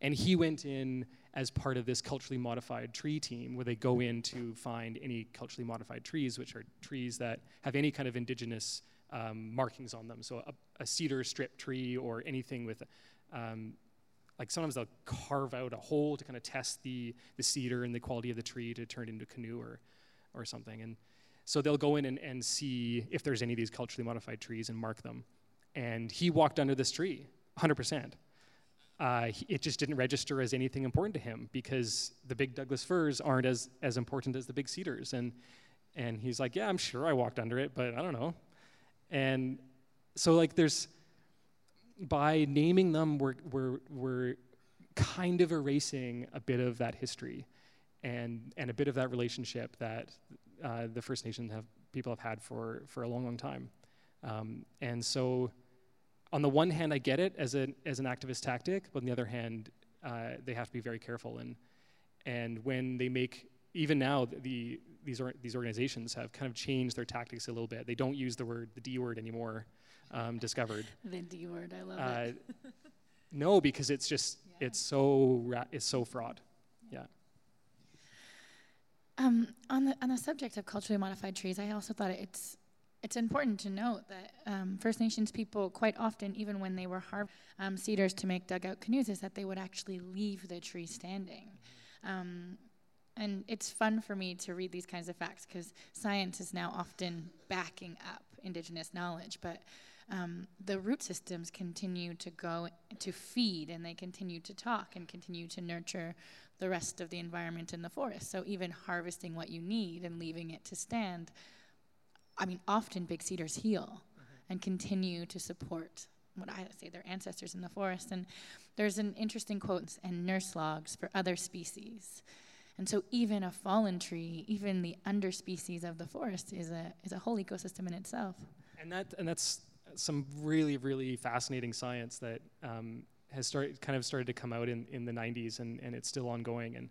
And he went in as part of this culturally modified tree team, where they go in to find any culturally modified trees, which are trees that have any kind of indigenous um, markings on them. So a, a, cedar strip tree or anything with um, like sometimes they'll carve out a hole to kind of test the, the cedar and the quality of the tree to turn it into a canoe or, or something. And so they'll go in and, and see if there's any of these culturally modified trees and mark them. And he walked under this tree, 100%. Uh, it just didn't register as anything important to him because the big Douglas firs aren't as, as important as the big cedars. And, and he's like, Yeah, I'm sure I walked under it, but I don't know. And so, like, there's, by naming them, we're, we're, we're kind of erasing a bit of that history and, and a bit of that relationship that uh, the First Nations have, people have had for, for a long, long time. Um, and so on the one hand, I get it as, a, as an activist tactic, but on the other hand, uh, they have to be very careful. And, and when they make, even now, the, these, or, these organizations have kind of changed their tactics a little bit. They don't use the word, the D word anymore, um, discovered. The D word, I love uh, it. <laughs> no, because it's just, yeah. it's, so ra- it's so fraud. Yeah. Um, on the on the subject of culturally modified trees, I also thought it's it's important to note that um, First Nations people quite often, even when they were harvesting um, cedars to make dugout canoes, is that they would actually leave the tree standing. Um, and it's fun for me to read these kinds of facts because science is now often backing up Indigenous knowledge, but um, the root systems continue to go to feed and they continue to talk and continue to nurture the rest of the environment in the forest. So even harvesting what you need and leaving it to stand I mean, often big cedars heal mm-hmm. and continue to support what I say their ancestors in the forest. And there's an interesting quote and nurse logs for other species. And so even a fallen tree, even the underspecies of the forest is a is a whole ecosystem in itself. And that and that's some really really fascinating science that um, has started kind of started to come out in, in the 90s and, and it's still ongoing and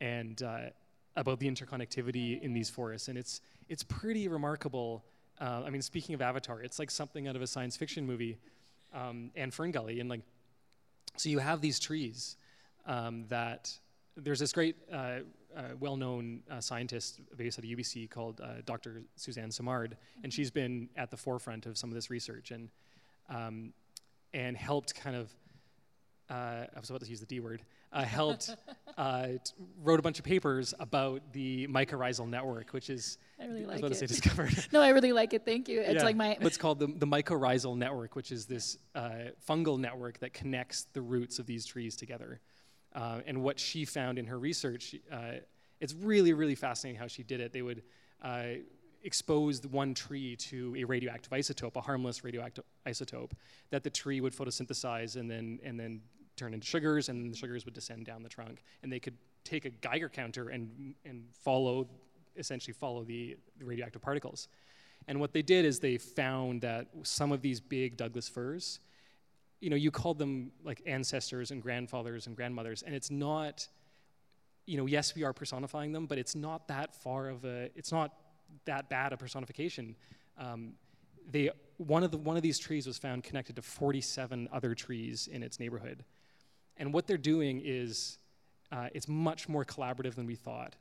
and uh, about the interconnectivity in these forests and it's it's pretty remarkable. Uh, I mean, speaking of Avatar, it's like something out of a science fiction movie, um, and Fern Gully, and like, so you have these trees um, that there's this great, uh, uh, well-known uh, scientist based at UBC called uh, Dr. Suzanne Simard, and she's been at the forefront of some of this research and um, and helped kind of uh, I was about to use the D word, uh, helped, <laughs> uh, wrote a bunch of papers about the mycorrhizal network, which is, I really like I was about it. to say discovered. <laughs> no, I really like it. Thank you. It's yeah. like my. What's called the, the mycorrhizal network, which is this uh, fungal network that connects the roots of these trees together. Uh, and what she found in her research, uh, it's really, really fascinating how she did it. They would exposed one tree to a radioactive isotope, a harmless radioactive isotope, that the tree would photosynthesize and then and then turn into sugars, and the sugars would descend down the trunk. And they could take a Geiger counter and, and follow, essentially follow the, the radioactive particles. And what they did is they found that some of these big Douglas firs, you know, you called them like ancestors and grandfathers and grandmothers, and it's not, you know, yes, we are personifying them, but it's not that far of a, it's not that bad a personification. Um, they, one, of the, one of these trees was found connected to 47 other trees in its neighborhood. And what they're doing is uh, it's much more collaborative than we thought.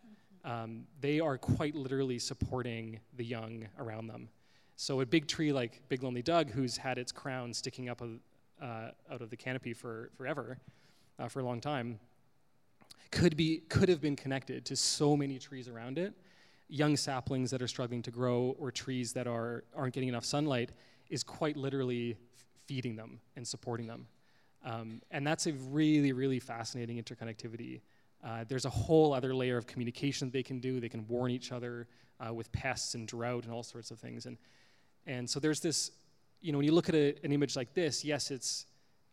Um, they are quite literally supporting the young around them. So a big tree like Big Lonely Doug, who's had its crown sticking up of, uh, out of the canopy for forever, uh, for a long time, could be could have been connected to so many trees around it. Young saplings that are struggling to grow, or trees that are aren't getting enough sunlight, is quite literally feeding them and supporting them. Um, and that's a really, really fascinating interconnectivity. Uh, there's a whole other layer of communication they can do. They can warn each other uh, with pests and drought and all sorts of things. And, and so there's this, you know, when you look at a, an image like this, yes, it's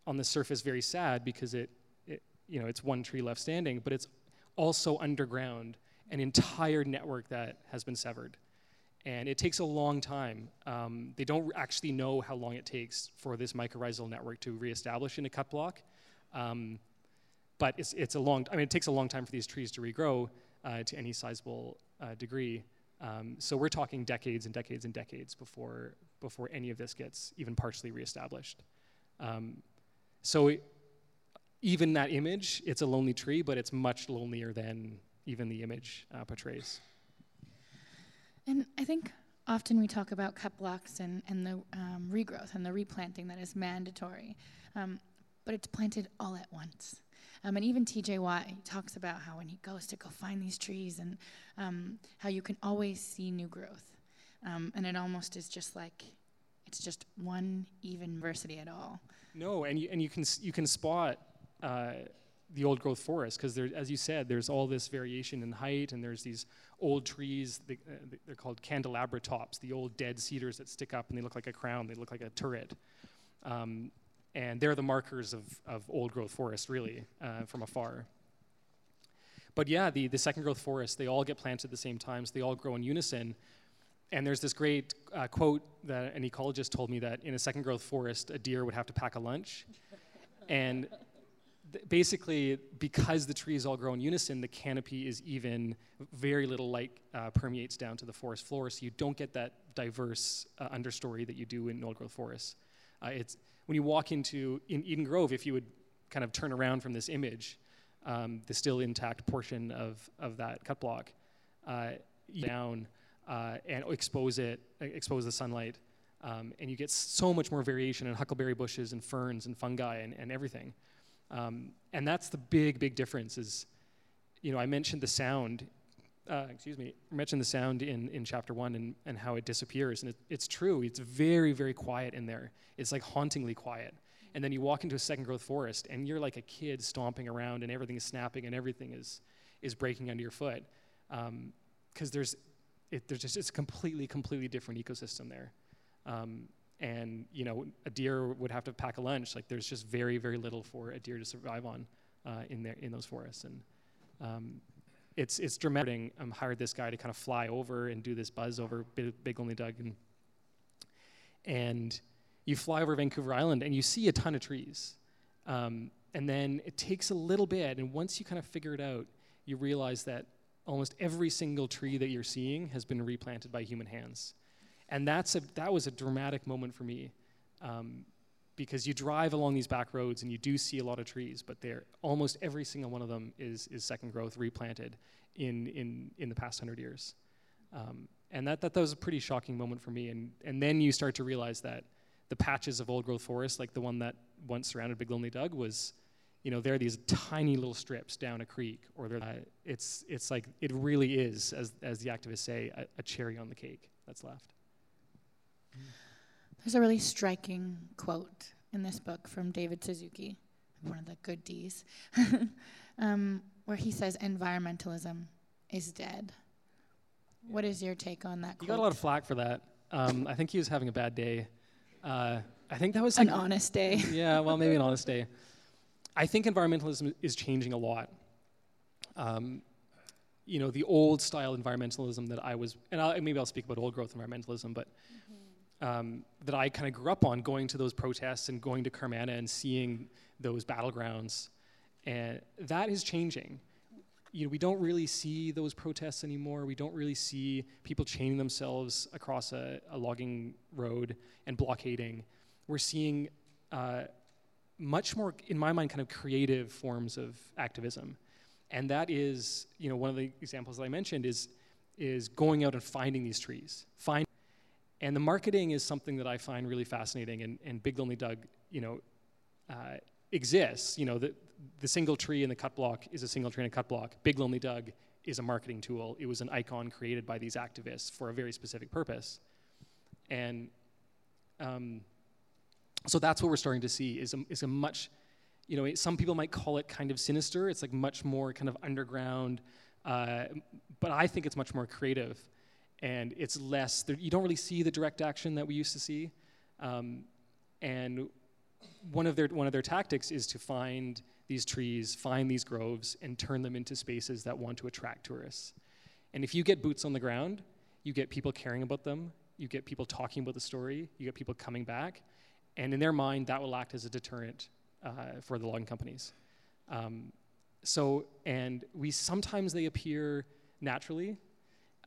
on the surface very sad because it, it, you know, it's one tree left standing, but it's also underground, an entire network that has been severed and it takes a long time. Um, they don't actually know how long it takes for this mycorrhizal network to reestablish in a cut block. Um, but it's, it's a long, I mean, it takes a long time for these trees to regrow uh, to any sizable uh, degree. Um, so we're talking decades and decades and decades before, before any of this gets even partially reestablished. Um, so it, even that image, it's a lonely tree, but it's much lonelier than even the image uh, portrays. And I think often we talk about cut blocks and, and the um, regrowth and the replanting that is mandatory, um, but it's planted all at once. Um, and even TJ Watt talks about how when he goes to go find these trees and um, how you can always see new growth. Um, and it almost is just like it's just one even diversity at all. No, and you, and you can you can spot uh, the old growth forest because as you said, there's all this variation in height, and there's these old trees. They, uh, called candelabra tops, the old dead cedars that stick up and they look like a crown. They look like a turret, um, and they're the markers of, of old growth forest, really, uh, from afar. But yeah, the, the second growth forests, they all get planted at the same time, so they all grow in unison. and there's this great uh, quote that an ecologist told me that in a second growth forest, a deer would have to pack a lunch. and th- basically, because the trees all grow in unison, the canopy is even, very little light uh, permeates down to the forest floor, so you don't get that diverse uh, understory that you do in old growth forests. Uh, it's, when you walk into in Eden Grove, if you would kind of turn around from this image, um, the still intact portion of, of that cut block, uh, down uh, and expose it, expose the sunlight. Um, and you get so much more variation in huckleberry bushes and ferns and fungi and, and everything. Um, and that's the big, big difference is, you know, I mentioned the sound, uh, excuse me, mentioned the sound in, in chapter one and, and how it disappears. And it, it's true, it's very, very quiet in there. It's like hauntingly quiet. And then you walk into a second growth forest and you're like a kid stomping around and everything is snapping and everything is, is breaking under your foot. Because um, there's it, there's just it's a completely completely different ecosystem there um, and you know a deer would have to pack a lunch like there's just very very little for a deer to survive on uh, in there in those forests and um, it's it's dramatic. Um, hired this guy to kind of fly over and do this buzz over big, big lonely doug. And and you fly over vancouver island and you see a ton of trees. Um, and then it takes a little bit. And once you kind of figure it out you realize that almost every single tree that you're seeing has been replanted by human hands. And that's a, that was a dramatic moment for me. Um, because you drive along these back roads and you do see a lot of trees, but they're, almost every single one of them is, is second growth replanted in, in, in the past hundred years. Um, and that, that, that was a pretty shocking moment for me. And, and then you start to realize that the patches of old growth forest, like the one that once surrounded Big Lonely Doug, was you know, there are these tiny little strips down a creek, or uh, it's, it's like it really is, as, as the activists say, a, a cherry on the cake that's left. There's a really striking quote in this book from David Suzuki, one of the good D's, <laughs> um, where he says, Environmentalism is dead. What is your take on that? Quote? You got a lot of flack for that. Um, I think he was having a bad day. Uh, I think that was like, an honest day. <laughs> yeah, well, maybe an honest day. I think environmentalism is changing a lot. Um, you know, the old style environmentalism that I was, and I'll, maybe I'll speak about old growth environmentalism, but mm-hmm. Um, that I kind of grew up on going to those protests and going to Carmanah and seeing those battlegrounds. And that is changing. You know, we don't really see those protests anymore. We don't really see people chaining themselves across a, a logging road and blockading. We're seeing uh, much more, in my mind, kind of creative forms of activism. And that is, you know, one of the examples that I mentioned is, is going out and finding these trees. Find, and the marketing is something that I find really fascinating. And, and Big Lonely Doug, you know, uh, exists. You know, the, the single tree in the cut block is a single tree in a cut block. Big Lonely Doug is a marketing tool. It was an icon created by these activists for a very specific purpose. And um, so that's what we're starting to see is a, is a much, you know, some people might call it kind of sinister. It's like much more kind of underground, uh, but I think it's much more creative, and it's less. You don't really see the direct action that we used to see, um, and one of their one of their tactics is to find these trees, find these groves, and turn them into spaces that want to attract tourists. And if you get boots on the ground, you get people caring about them, you get people talking about the story, you get people coming back, and in their mind, that will act as a deterrent uh, for the logging companies. Um, so, and we sometimes they appear naturally.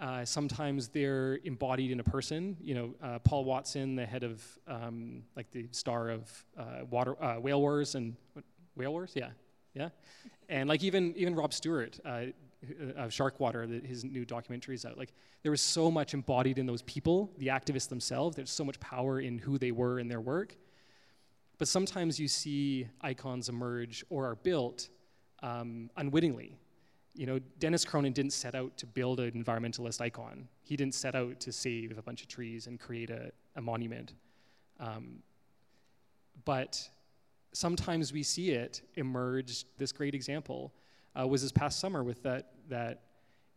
Uh, sometimes they're embodied in a person. You know, uh, Paul Watson, the head of um, like the star of uh, Water uh, Whale Wars and what, Whale Wars, yeah, yeah, and like even even Rob Stewart uh, of Sharkwater, that his new documentary is out. Like there was so much embodied in those people, the activists themselves. There's so much power in who they were in their work. But sometimes you see icons emerge or are built um, unwittingly. You know, Dennis Cronin didn't set out to build an environmentalist icon. He didn't set out to save a bunch of trees and create a, a monument. Um, but sometimes we see it emerge. This great example uh, was this past summer with that, that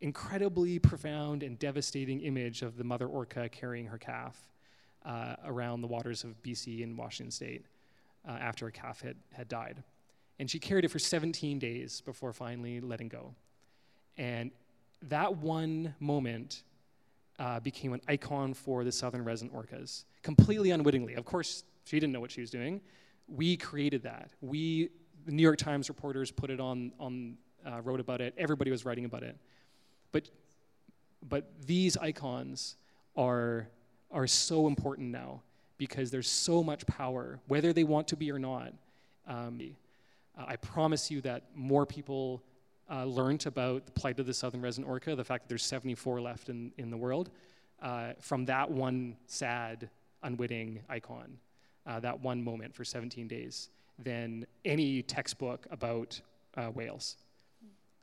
incredibly profound and devastating image of the mother orca carrying her calf uh, around the waters of BC and Washington state uh, after a calf had, had died. And she carried it for 17 days before finally letting go. And that one moment uh, became an icon for the southern resident orcas, completely unwittingly. Of course, she didn't know what she was doing. We created that. We, the New York Times reporters, put it on, on uh, wrote about it. Everybody was writing about it. But, but these icons are, are so important now because there's so much power, whether they want to be or not. Um, uh, I promise you that more people uh, learned about the plight of the southern resident orca, the fact that there's 74 left in, in the world, uh, from that one sad, unwitting icon, uh, that one moment for 17 days, than any textbook about uh, whales.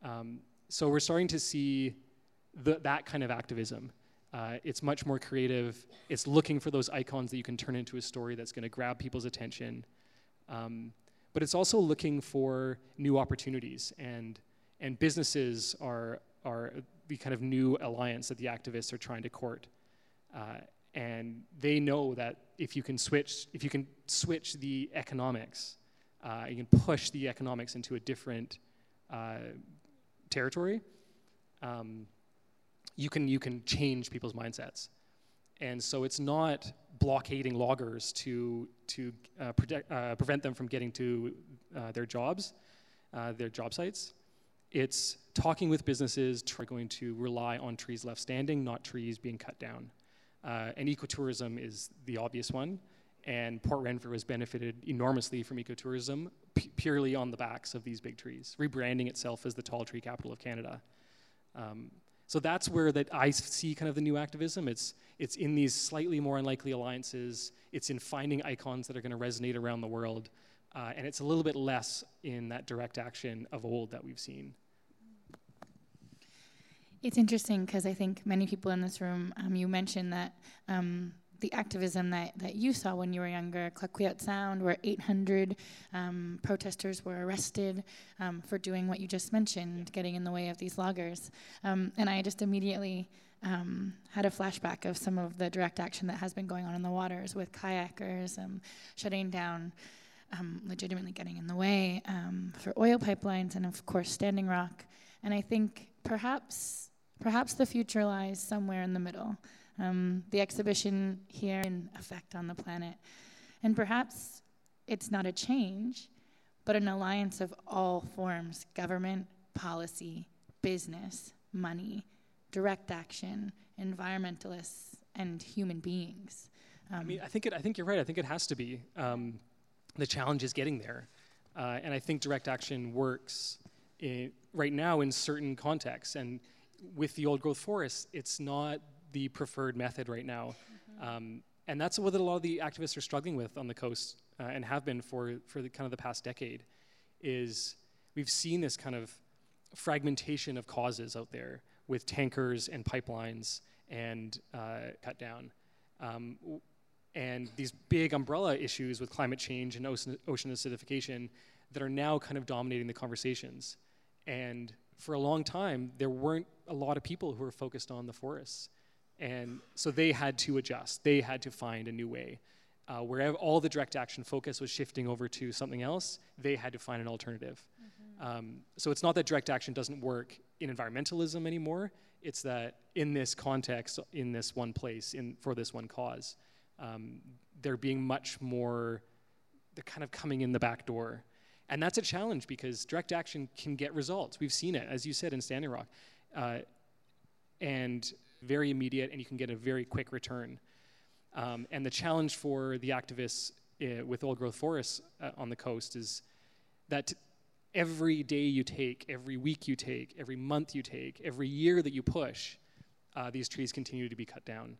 Um, so we're starting to see the, that kind of activism. Uh, it's much more creative. It's looking for those icons that you can turn into a story that's going to grab people's attention. Um, but it's also looking for new opportunities and and businesses are, are the kind of new alliance that the activists are trying to court. Uh, and they know that if you can switch, if you can switch the economics, uh, you can push the economics into a different uh, territory. Um, you can you can change people's mindsets, and so it's not blockading loggers to to uh, protect, uh, prevent them from getting to uh, their jobs, their job sites. It's talking with businesses are going to rely on trees left standing, not trees being cut down. Uh, and ecotourism is the obvious one. And Port Renfrew has benefited enormously from ecotourism purely on the backs of these big trees, rebranding itself as the tall tree capital of Canada. Um, so that's where that I see kind of the new activism. It's it's in these slightly more unlikely alliances. It's in finding icons that are going to resonate around the world, uh, and it's a little bit less in that direct action of old that we've seen. It's interesting because I think many people in this room, um, you mentioned that um, the activism that, that you saw when you were younger, Clayoquot Sound, where 800 um, protesters were arrested um, for doing what you just mentioned, getting in the way of these loggers. Um, and I just immediately um, had a flashback of some of the direct action that has been going on in the waters with kayakers um shutting down. Um, legitimately getting in the way for oil pipelines and, of course, Standing Rock. And I think perhaps Perhaps the future lies somewhere in the middle. Um, the exhibition here in effect on the planet. And perhaps it's not a change, but an alliance of all forms government, policy, business, money, direct action, environmentalists, and human beings. Um, I mean, I think, it, I think you're right. I think it has to be. Um, the challenge is getting there. Uh, and I think direct action works in, right now in certain contexts. And with the old growth forests, it's not the preferred method right now. Mm-hmm. Um, and that's what a lot of the activists are struggling with on the coast uh, and have been for, for the kind of the past decade is we've seen this kind of fragmentation of causes out there with tankers and pipelines and uh, cut down. Um, and these big umbrella issues with climate change and ocean, ocean acidification that are now kind of dominating the conversations. And for a long time, there weren't a lot of people who were focused on the forests. And so they had to adjust, they had to find a new way. Uh, wherever all the direct action focus was shifting over to something else, they had to find an alternative. Mm-hmm. Um, so it's not that direct action doesn't work in environmentalism anymore. It's that in this context, in this one place, in for this one cause, um, they're being much more. They're kind of coming in the back door and that's a challenge because direct action can get results. We've seen it, as you said, in Standing Rock. Uh, and very immediate, and you can get a very quick return. Um, and the challenge for the activists uh, with old growth forests uh, on the coast is that every day you take, every week you take, every month you take, every year that you push, uh, these trees continue to be cut down.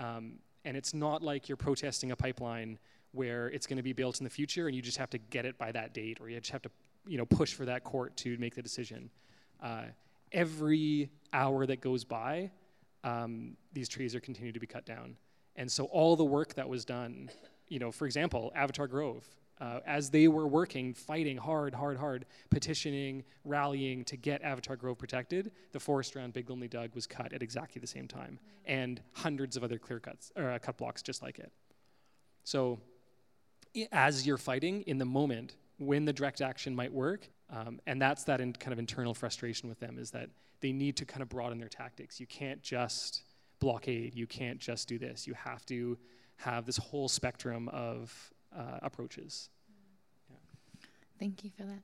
Mm. Um, and it's not like you're protesting a pipeline where it's going to be built in the future and you just have to get it by that date or you just have to you know push for that court to make the decision uh, every hour that goes by um, these trees are continuing to be cut down. And so all the work that was done you know for example avatar grove uh, as they were working fighting hard hard hard petitioning rallying to get avatar grove protected the forest around big lonely Doug was cut at exactly the same time. And hundreds of other clear cuts or uh, cut blocks just like it. So as you're fighting in the moment when the direct action might work. Um, and that's that in kind of internal frustration with them is that they need to kind of broaden their tactics. You can't just blockade. You can't just do this. You have to have this whole spectrum of uh, approaches. Yeah. Thank you for that.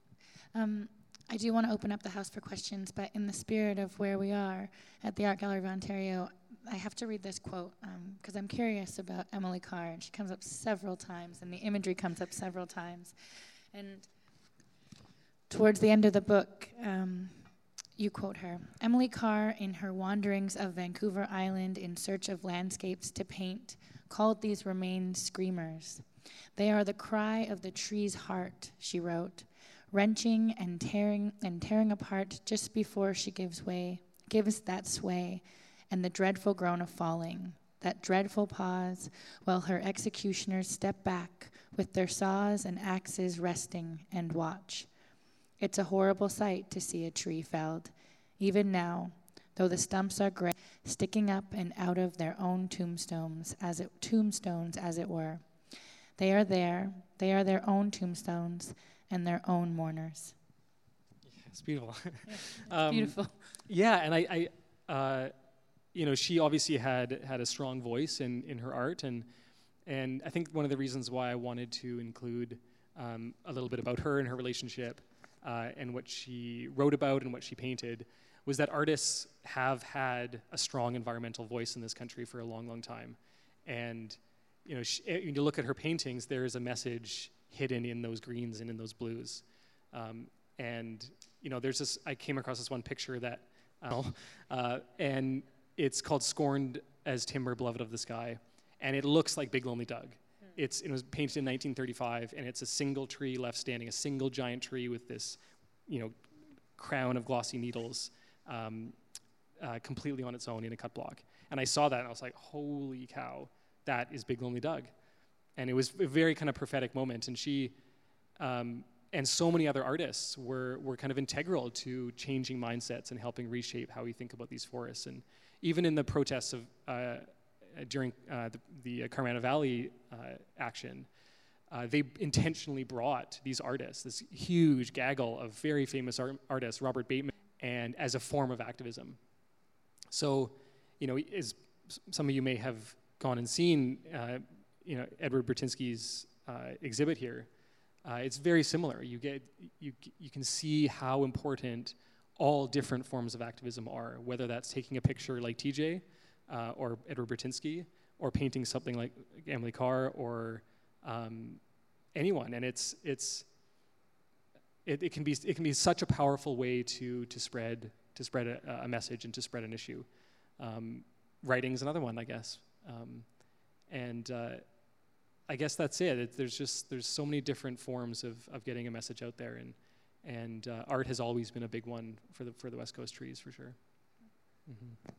Um, I do want to open up the house for questions, but in the spirit of where we are at the Art Gallery of Ontario, I have to read this quote because um, I'm curious about Emily Carr, and she comes up several times, and the imagery comes up several times. And towards the end of the book, um, you quote her Emily Carr, in her wanderings of Vancouver Island in search of landscapes to paint, called these remains screamers. They are the cry of the tree's heart, she wrote wrenching and tearing and tearing apart just before she gives way, gives that sway, and the dreadful groan of falling, that dreadful pause, while her executioners step back with their saws and axes resting and watch. It's a horrible sight to see a tree felled, even now, though the stumps are gray, sticking up and out of their own tombstones, as it, tombstones as it were. They are there, they are their own tombstones, and their own mourners. Yeah, <laughs> it's beautiful. Yeah, <laughs> it's um, beautiful. Yeah, and I, I uh, you know, she obviously had had a strong voice in, in her art, and and I think one of the reasons why I wanted to include um, a little bit about her and her relationship uh, and what she wrote about and what she painted was that artists have had a strong environmental voice in this country for a long, long time, and you know, she, eh, when you look at her paintings, there is a message hidden in those greens and in those blues. Um, and you know, there's this. I came across this one picture that, <laughs> uh, and it's called "Scorned as Timber, Beloved of the Sky," and it looks like Big Lonely Doug. Hmm. It's it was painted in 1935, and it's a single tree left standing, a single giant tree with this, you know, crown of glossy needles, um, uh, completely on its own in a cut block. And I saw that, and I was like, "Holy cow, that is Big Lonely Doug." and it was a very kind of prophetic moment. And she um, and so many other artists were were kind of integral to changing mindsets and helping reshape how we think about these forests. And even in the protests of uh, during uh, the, the Carmanah Valley uh, action. Uh, they intentionally brought these artists, this huge gaggle of very famous art- artists, Robert Bateman, and as a form of activism. So, you know, as some of you may have gone and seen uh, you know, Edward Burtynsky's uh, exhibit here, uh, it's very similar. You, get, you, you can see how important all different forms of activism are, whether that's taking a picture like TJ uh, or Edward Burtynsky, or painting something like Emily Carr or um, anyone. And it's, it's, it, it, can be, it can be such a powerful way to, to spread, to spread a, a message and to spread an issue. Um, writing is another one, I guess. Um, and uh, I guess that's it. it. There's just there's so many different forms of, of getting a message out there, and and uh, art has always been a big one for the for the West Coast trees for sure. Mm-hmm.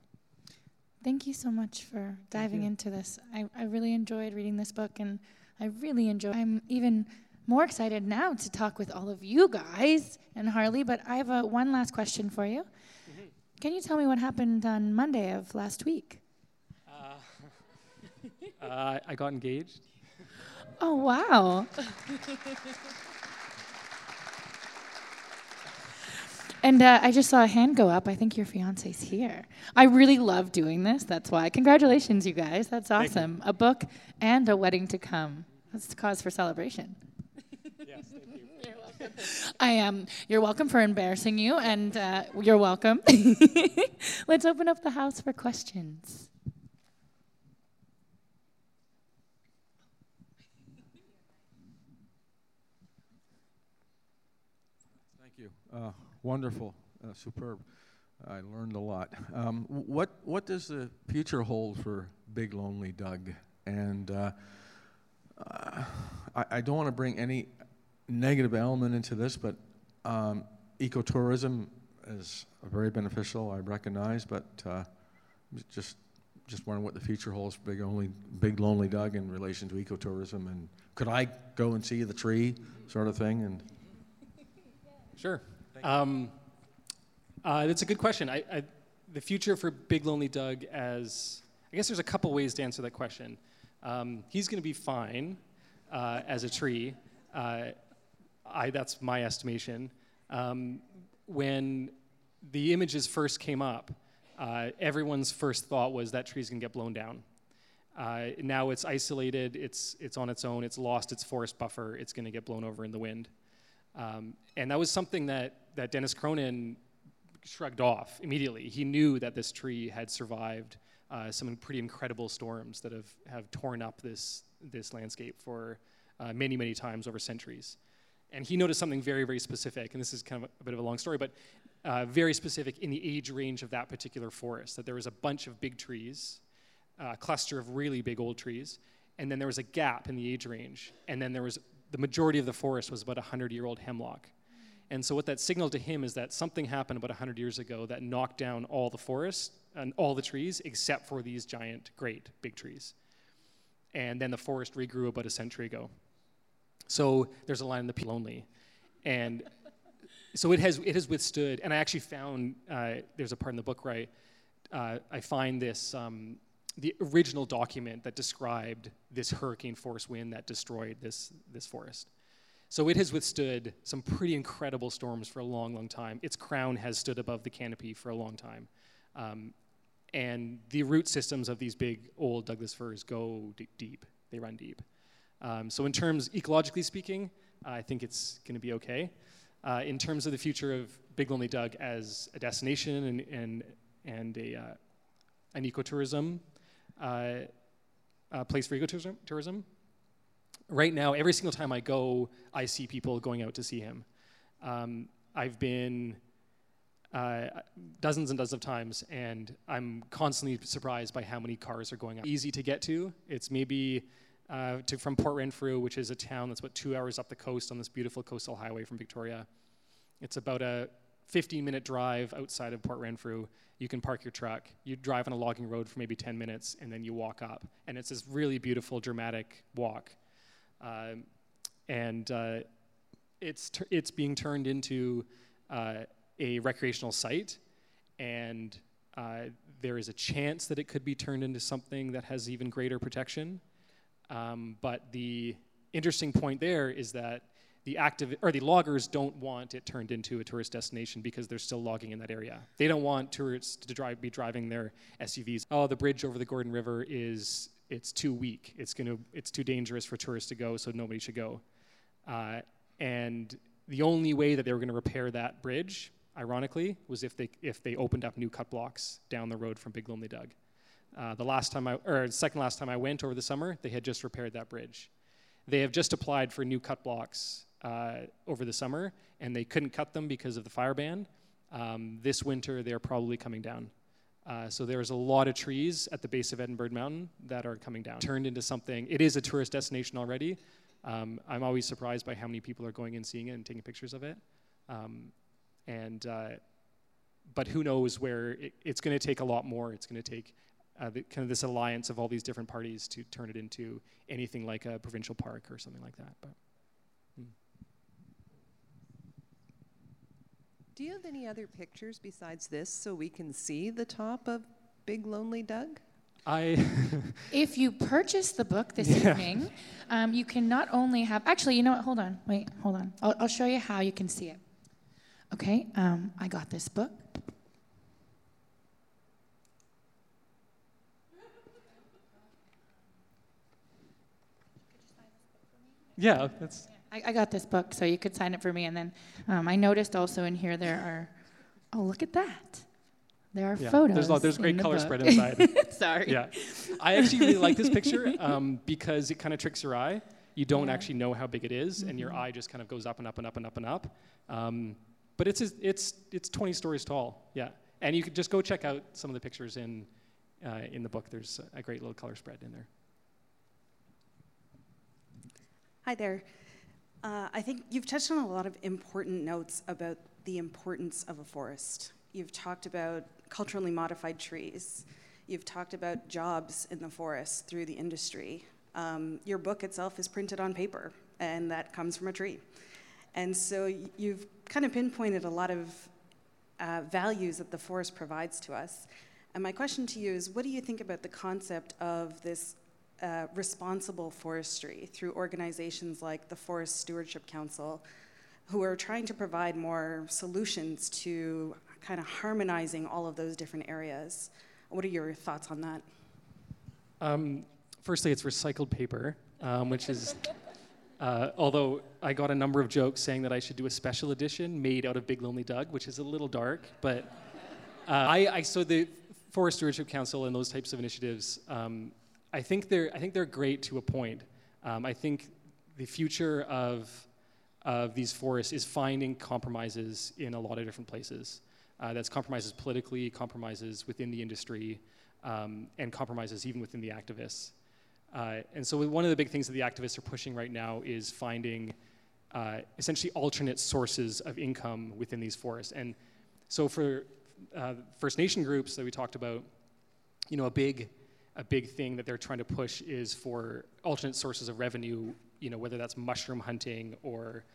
Thank you so much for diving into this. I, I really enjoyed reading this book, and I really enjoy. I'm even more excited now to talk with all of you guys and Harley. But I have a, one last question for you. Mm-hmm. Can you tell me what happened on Monday of last week? Uh, <laughs> uh, I got engaged. Oh, wow. <laughs> and uh, I just saw a hand go up. I think your fiance's here. I really love doing this. That's why. Congratulations, you guys. That's awesome. A book and a wedding to come. That's cause for celebration. yes, thank you. You're welcome. I am. Um, you're welcome for embarrassing you, and uh, you're welcome. <laughs> Let's open up the house for questions. Thank you. Uh, wonderful, uh, superb. I learned a lot. Um, what what does the future hold for Big Lonely Doug? And uh, uh I, I, don't want to bring any negative element into this, but um, ecotourism is very beneficial. I recognize, but uh, just just wondering what the future holds for Big Lonely Big Lonely Doug in relation to ecotourism, and could I go and see the tree, sort of thing, and. Sure. Um, uh, that's a good question. I, I, the future for Big Lonely Doug, as I guess there's a couple ways to answer that question. Um, he's going to be fine uh, as a tree. Uh, I, that's my estimation. Um, when the images first came up, uh, everyone's first thought was that tree's going to get blown down. Uh, now it's isolated, it's, it's on its own, it's lost its forest buffer, it's going to get blown over in the wind. Um, and that was something that, that Dennis Cronin shrugged off immediately. He knew that this tree had survived uh, some pretty incredible storms that have, have torn up this, this landscape for uh, many, many times over centuries. And he noticed something very, very specific, and this is kind of a, bit of a long story, but uh, very specific in the age range of that particular forest, that there was a bunch of big trees, a cluster of really big old trees, and then there was a gap in the age range, and then there was the majority of the forest was about a 100 year old hemlock. And so, what that signaled to him is that something happened about 100 years ago that knocked down all the forest and all the trees except for these giant, great big trees. And then the forest regrew about a century ago. So, there's a line in the Lonely. And so it has, it has withstood, and I actually found, uh, there's a part in the book where I, uh, I find this, um, the original document that described this hurricane force wind that destroyed this, this forest. So it has withstood some pretty incredible storms for a long, long time. Its crown has stood above the canopy for a long time. Um, and the root systems of these big old Douglas firs go deep, they run deep. Um, so, in terms, ecologically speaking, uh, I think it's going to be okay. Uh, in terms of the future of Big Lonely Doug as a destination and, and, and a, uh, an ecotourism uh, place for ecotourism, right now, every single time I go, I see people going out to see him. Um, I've been uh, dozens and dozens of times, and I'm constantly surprised by how many cars are going up. Easy to get to. It's maybe uh, to, from Port Renfrew, which is a town that's about two hours up the coast on this beautiful coastal highway from Victoria. It's about a 15 minute drive outside of Port Renfrew. You can park your truck. You drive on a logging road for maybe 10 minutes, and then you walk up. And it's this really beautiful, dramatic walk. Um, and uh, it's, ter- it's being turned into uh, a recreational site, and uh, there is a chance that it could be turned into something that has even greater protection. Um, but the interesting point there is that the active or the loggers don't want it turned into a tourist destination because they're still logging in that area. They don't want tourists to drive, be driving their SUVs. Oh, the bridge over the Gordon River is it's too weak. It's to it's too dangerous for tourists to go, so nobody should go. Uh, and the only way that they were going to repair that bridge, ironically, was if they if they opened up new cut blocks down the road from Big Lonely Doug. Uh, the last time I or second last time I went over the summer, they had just repaired that bridge. They have just applied for new cut blocks uh, over the summer, and they couldn't cut them because of the fire ban. Um, this winter, they're probably coming down. Uh, so there's a lot of trees at the base of Edinburgh Mountain that are coming down. Turned into something, it is a tourist destination already. Um, I'm always surprised by how many people are going and seeing it and taking pictures of it. Um, and, uh, but who knows where it, it's going to take a lot more. It's going to take uh, the, kind of this alliance of all these different parties to turn it into anything like a provincial park or something like that. But. Do you have any other pictures besides this so we can see the top of Big Lonely Doug? I <laughs> if you purchase the book this Yeah. evening, um, you can not only have. Actually, you know what? Hold on. Wait, hold on. I'll, I'll show you how you can see it. Okay, um, I got this book. yeah, that's I, I got this book, so you could sign it for me. And then um, I noticed also in here there are. Oh, look at that! There are yeah. photos. There's a lot, there's great the color book. spread inside. <laughs> Sorry. yeah, I actually really like this picture um, because it kind of tricks your eye. You don't Yeah. actually know how big it is, and your Mhm. eye just kind of goes up and up and up and up and up. Um, but it's it's it's 20 stories tall. Yeah, and you could just go check out some of the pictures in uh, in the book. There's a great little color spread in there. Hi there. Uh, I think you've touched on a lot of important notes about the importance of a forest. You've talked about culturally modified trees. You've talked about jobs in the forest through the industry. Um, your book itself is printed on paper, and that comes from a tree. And so you've kind of pinpointed a lot of uh, values that the forest provides to us. And my question to you is what do you think about the concept of this uh, responsible forestry through organizations like the Forest Stewardship Council, who are trying to provide more solutions to kind of harmonizing all of those different areas. What are your thoughts on that? Um, firstly, it's recycled paper, um, which is, <laughs> uh, although I got a number of jokes saying that I should do a special edition made out of Big Lonely Doug, which is a little dark, but uh, I, I, so the Forest Stewardship Council and those types of initiatives, um, I think they're I think they're great to a point. Um, I think the future of of these forests is finding compromises in a lot of different places. Uh, that's compromises politically, compromises within the industry, um, and compromises even within the activists. Uh, and so one of the big things that the activists are pushing right now is finding uh, essentially alternate sources of income within these forests. And so for uh, First Nation groups that we talked about, you know, a big, a big thing that they're trying to push is for alternate sources of revenue, you know, whether that's mushroom hunting or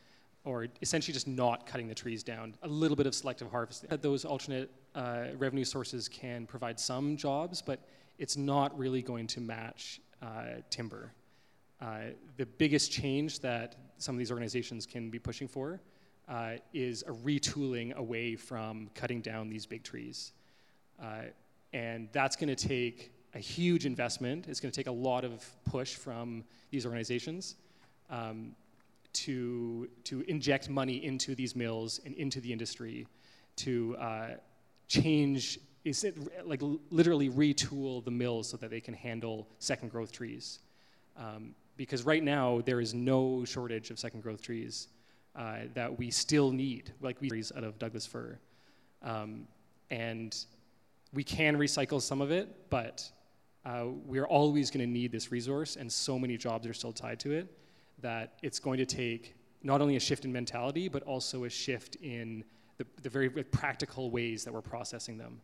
or essentially just not cutting the trees down. A little bit of selective harvesting. Those alternate uh, revenue sources can provide some jobs, but it's not really going to match uh, timber. Uh, the biggest change that some of these organizations can be pushing for uh, is a retooling away from cutting down these big trees. Uh, and that's going to take a huge investment. It's going to take a lot of push from these organizations. Um, to, to inject money into these mills and into the industry to uh, change, is it like literally retool the mills so that they can handle second growth trees. Um, because right now there is no shortage of second growth trees uh, that we still need, like we trees out of Douglas fir. Um, and we can recycle some of it, but uh, we're always going to need this resource, and so many jobs are still tied to it that it's going to take not only a shift in mentality, but also a shift in the, the very practical ways that we're processing them.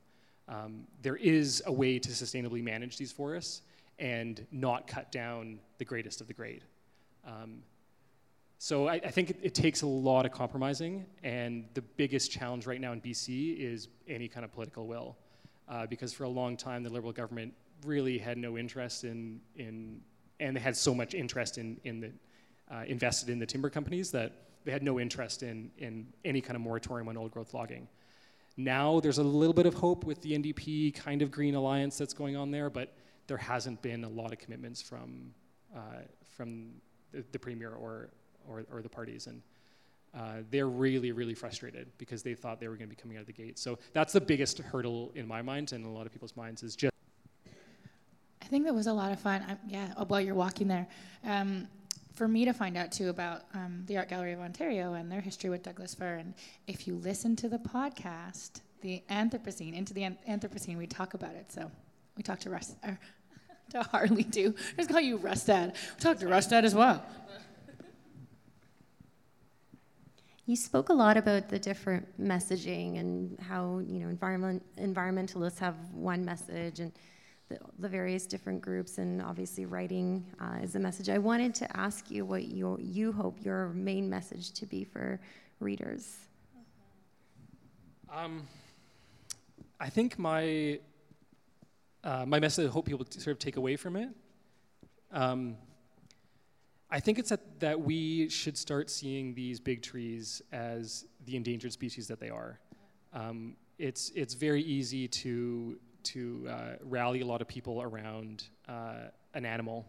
Um, there is a way to sustainably manage these forests and not cut down the greatest of the great. Um, so I, I think it, it, takes a lot of compromising, and the biggest challenge right now in BC is any kind of political will, uh, because for a long time the Liberal government really had no interest in, in and they had so much interest in, in the uh, invested in the timber companies that they had no interest in, in any kind of moratorium on old growth logging. Now there's a little bit of hope with the NDP kind of green alliance that's going on there, but there hasn't been a lot of commitments from, uh, from the, the, premier or, or, or, the parties. And uh, they're really, really frustrated because they thought they were going to be coming out of the gate. So that's the biggest hurdle in my mind and in a lot of people's minds is just. I think that was a lot of fun. I, yeah, while you're walking there. Um, for me to find out too about um, the Art Gallery of Ontario and their history with Douglas fir. And if you listen to the podcast, the Anthropocene, into the Anthropocene, we talk about it. So we talked to Russ, or <laughs> to Harley too. I just call you Rustad. We talked to Rustad as well. You spoke a lot about the different messaging and how you know environment environmentalists have one message and the, the various different groups and obviously writing uh, is a message. I wanted to ask you what you, you hope your main message to be for readers. Um, I think my uh, my message I hope people sort of take away from it. Um, I think it's that, that we should start seeing these big trees as the endangered species that they are. Um, it's it's very easy to to uh, rally a lot of people around uh, an animal.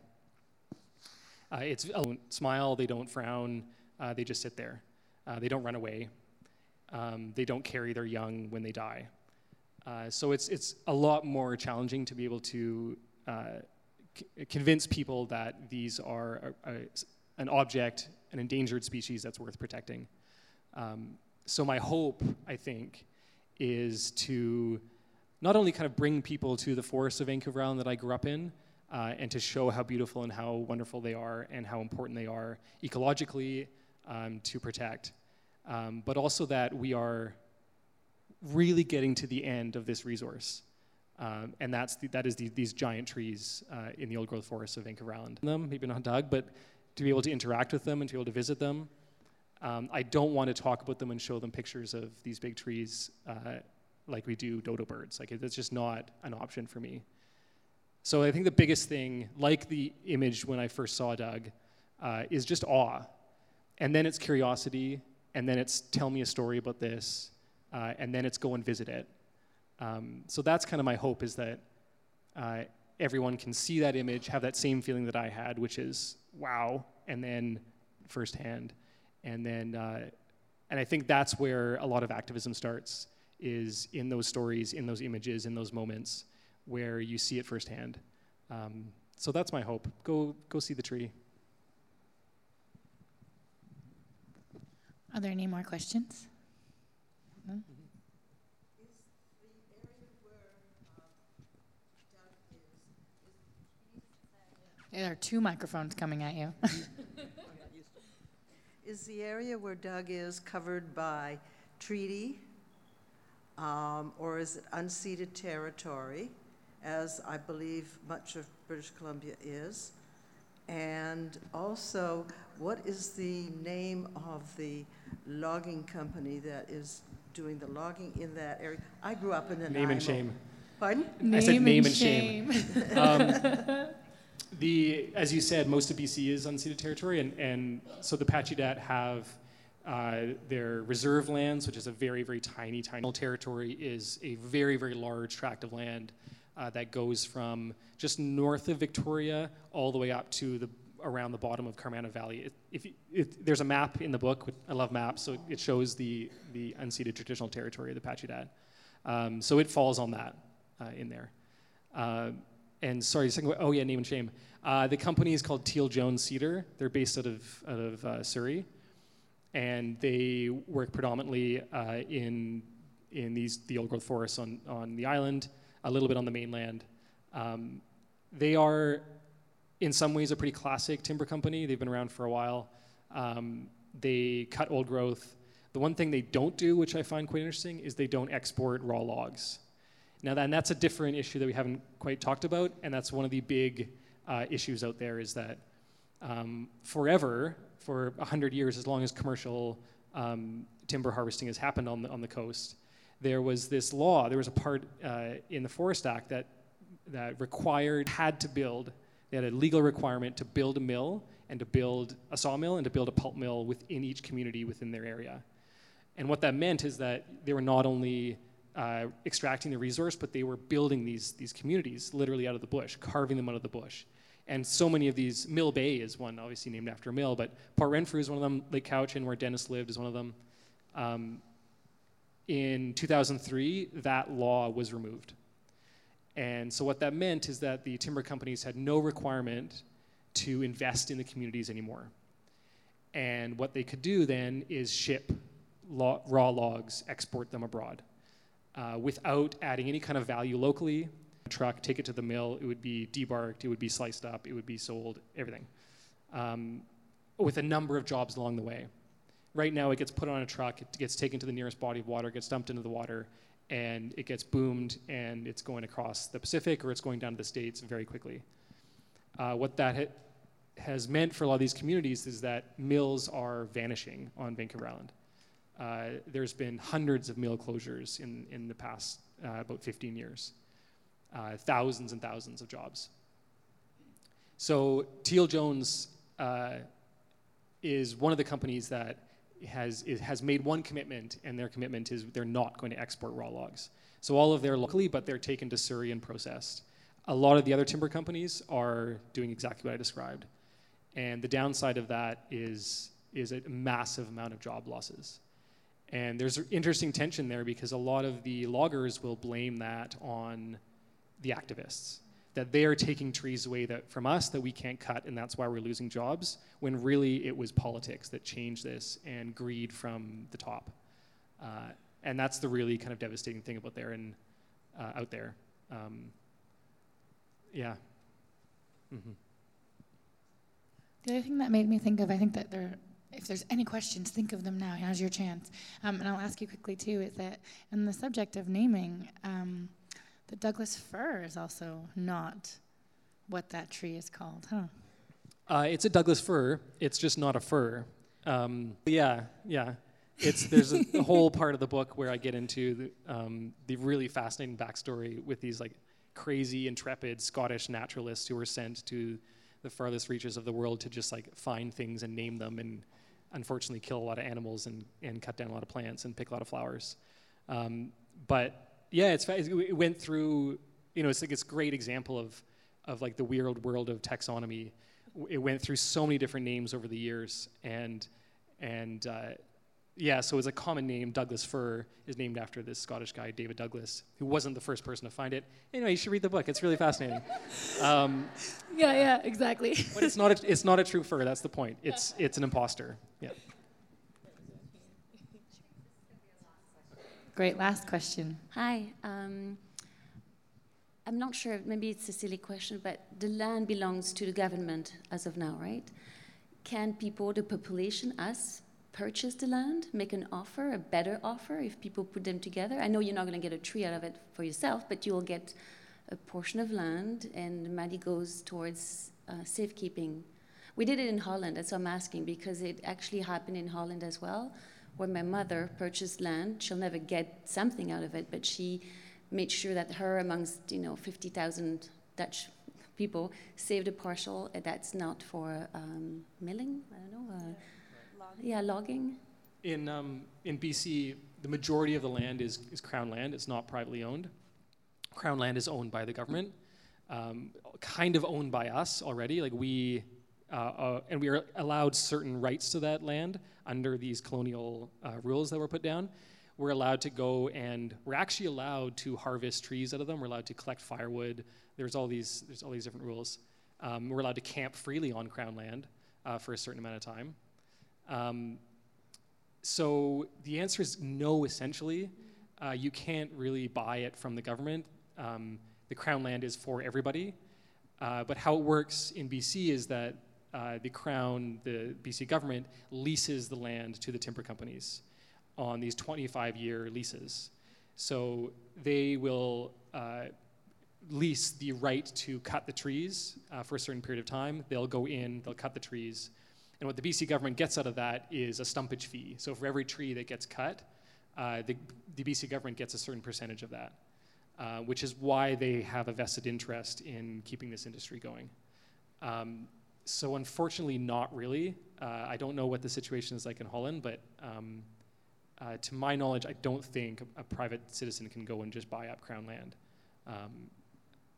Uh, it's they don't smile, they don't frown, uh, they just sit there. Uh, they don't run away. Um, they don't carry their young when they die. So it's it's a lot more challenging to be able to c- convince people that these are a, a, an object, an endangered species that's worth protecting. Um, so my hope, I think, is to not only kind of bring people to the forests of Vancouver Island that I grew up in, uh, and to show how beautiful and how wonderful they are and how important they are ecologically um, to protect, um, but also that we are really getting to the end of this resource. Um, and that's the, that is the, these giant trees uh, in the old growth forests of Vancouver Island. Them, maybe not Doug, but to be able to interact with them and to be able to visit them. Um, I don't want to talk about them and show them pictures of these big trees uh, like we do dodo birds. Like it's just not an option for me. So I think the biggest thing, like the image when I first saw Doug, uh, is just awe. And then it's curiosity, and then it's tell me a story about this. uh, and then it's go and visit it. Um, so that's kind of my hope is that uh, everyone can see that image, have that same feeling that I had, which is wow, and then firsthand, and then uh, and I think that's where a lot of activism starts is in those stories, in those images, in those moments where you see it firsthand. Um, so that's my hope. Go go see the tree. Are there any more questions? No? There are two microphones coming at you. <laughs> Is the area where Doug is covered by treaty, um, or is it unceded territory, as I believe much of British Columbia is? And also, what is the name of the logging company that is doing the logging in that area? I grew up in an Name and shame. Pardon? I said name and shame. um, the, as you said, most of BC is unceded territory, and, and so the Pacheedaht have uh, their reserve lands, which is a very, very tiny, tiny territory, is a very, very large tract of land uh, that goes from just north of Victoria all the way up to the around the bottom of Carmanah Valley. It, if it, there's a map in the book, I love maps, so it shows the the unceded traditional territory of the Pacheedaht. Um, so it falls on that uh, in there. Uh, and sorry, second, oh yeah, name and shame. Uh, the company is called Teal Jones Cedar. They're based out of out of uh, Surrey, and they work predominantly uh, in in these the old growth forests on on the island, a little bit on the mainland. Um, they are, in some ways, a pretty classic timber company. They've been around for a while. Um, they cut old growth. The one thing they don't do, which I find quite interesting, is they don't export raw logs. Now, that, and that's a different issue that we haven't quite talked about, and that's one of the big uh, issues out there is that um, forever, for 100 years, as long as commercial um, timber harvesting has happened on the, on the coast, there was this law, there was a part uh, in the Forest Act that, that required, had to build, they had a legal requirement to build a mill and to build a sawmill and to build a pulp mill within each community within their area. And what that meant is that they were not only uh, extracting the resource, but they were building these, these communities literally out of the bush, carving them out of the bush. And so many of these, Mill Bay is one, obviously named after mill, but Port Renfrew is one of them, Lake Cowichan, where Dennis lived, is one of them. Um, in 2003, that law was removed. And so what that meant is that the timber companies had no requirement to invest in the communities anymore. And what they could do then is ship raw logs, export them abroad uh, without adding any kind of value locally. Truck, take it to the mill, it would be debarked, it would be sliced up, it would be sold, everything. Um, with a number of jobs along the way. Right now, it gets put on a truck, it gets taken to the nearest body of water, gets dumped into the water, and it gets boomed, and it's going across the Pacific or it's going down to the States very quickly. Uh, what that ha- has meant for a lot of these communities is that mills are vanishing on Vancouver Island. Uh, there's been hundreds of mill closures in, in the past uh, about 15 years, uh, thousands and thousands of jobs. So Teal Jones uh, is one of the companies that has, has made one commitment, and their commitment is they're not going to export raw logs. So all of their locally, but they're taken to Surrey and processed. A lot of the other timber companies are doing exactly what I described. And the downside of that is, is a massive amount of job losses. And there's an interesting tension there because a lot of the loggers will blame that on the activists, that they are taking trees away that, from us that we can't cut, and that's why we're losing jobs, when really it was politics that changed this and greed from the top. Uh, and that's the really kind of devastating thing about there and uh, out there. Um, yeah. Mm-hmm. The other thing that made me think of, I think that there if there's any questions, think of them now. Now's your chance. Um, and I'll ask you quickly too. Is that in the subject of naming, um, the Douglas fir is also not what that tree is called, huh? Uh, it's a Douglas fir. It's just not a fir. Um, yeah, yeah. It's there's a, a, whole <laughs> part of the book where I get into the, um, the really fascinating backstory with these like crazy, intrepid Scottish naturalists who were sent to the farthest reaches of the world to just like find things and name them and unfortunately kill a lot of animals and, and cut down a lot of plants and pick a lot of flowers. Um, but yeah, it's it went through. You know, it's like it's a great example of of like the weird world of taxonomy. It went through so many different names over the years, and and uh, yeah, so it's a common name. Douglas fir is named after this Scottish guy, David Douglas, who wasn't the first person to find it. Anyway, you should read the book. It's really fascinating. <laughs> Um, yeah, yeah, exactly. but it's not a, it's not a true fir. That's the point. It's it's an imposter. Yeah. Great. Last question. Hi. Um, I'm not sure. Maybe it's a silly question, but the land belongs to the government as of now, right? Can people, the population, us, purchase the land, make an offer, a better offer if people put them together? I know you're not going to get a tree out of it for yourself, but you will get a portion of land, and the money goes towards uh, safekeeping. We did it in Holland, that's what I'm asking, because it actually happened in Holland as well, where my mother purchased land. She'll never get something out of it, but she made sure that her, amongst you know 50,000 Dutch people, saved a parcel that's not for um, milling. I don't know. Uh, yeah, logging. In, um, in BC, the majority of the land is, is Crown land. It's not privately owned. Crown land is owned by the government, um, kind of owned by us already. Like we, uh, uh, and we are allowed certain rights to that land under these colonial uh, rules that were put down. We're allowed to go and we're actually allowed to harvest trees out of them. We're allowed to collect firewood. There's all these, there's all these different rules. Um, we're allowed to camp freely on Crown land uh, for a certain amount of time. Um, so the answer is no, essentially. You can't really buy it from the government. Um, the Crown land is for everybody. Uh, but how it works in BC is that uh, the Crown, the BC government, leases the land to the timber companies on these 25 year leases. So they will uh, lease the right to cut the trees uh, for a certain period of time. They'll go in, they'll cut the trees, and what the BC government gets out of that is a stumpage fee. So for every tree that gets cut, uh, the, the, BC government gets a certain percentage of that, uh, which is why they have a vested interest in keeping this industry going. Um, so unfortunately, not really. Uh, I don't know what the situation is like in Holland, but um, uh, to my knowledge, I don't think a, a, private citizen can go and just buy up crown land. Um,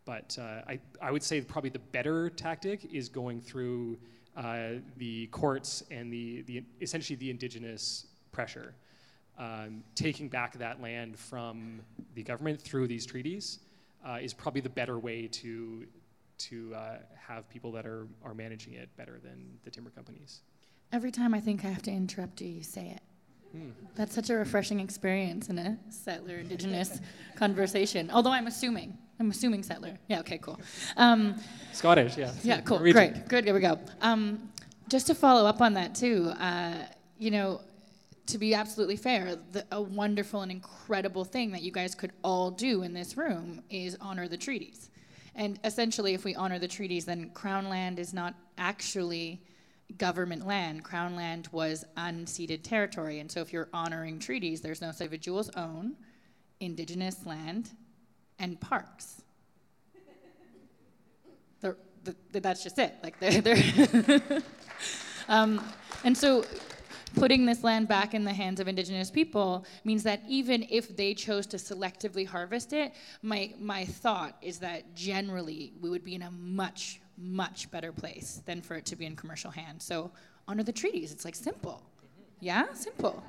but uh, I, I would say probably the better tactic is going through uh, the courts and the, the essentially the indigenous pressure, um, taking back that land from the government through these treaties uh, is probably the better way to to uh, have people that are, are managing it better than the timber companies. Every time I think I have to interrupt you, you say it. Hmm. That's such a refreshing experience in a settler indigenous <laughs> conversation. Although I'm assuming I'm assuming settler. Yeah, okay, cool. Um, Scottish, yeah. Yeah, cool. Great. Good, here we go. Um, just to follow up on that, too, uh, you know, to be absolutely fair, the, a wonderful and incredible thing that you guys could all do in this room is honor the treaties. And essentially, if we honor the treaties, then Crown land is not actually government land. Crown land was unceded territory. And so if you're honoring treaties, there's no individuals own indigenous land and parks. <laughs> They're, the, that's just it. Like they're, they're <laughs> um, and so putting this land back in the hands of indigenous people means that even if they chose to selectively harvest it, my, my thought is that generally we would be in a much, much better place than for it to be in commercial hands. So honor the treaties. It's like simple. Yeah, simple.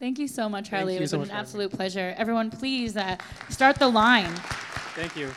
Thank you so much, Harley. It was so an absolute pleasure. Everyone, please uh, start the line. Thank you.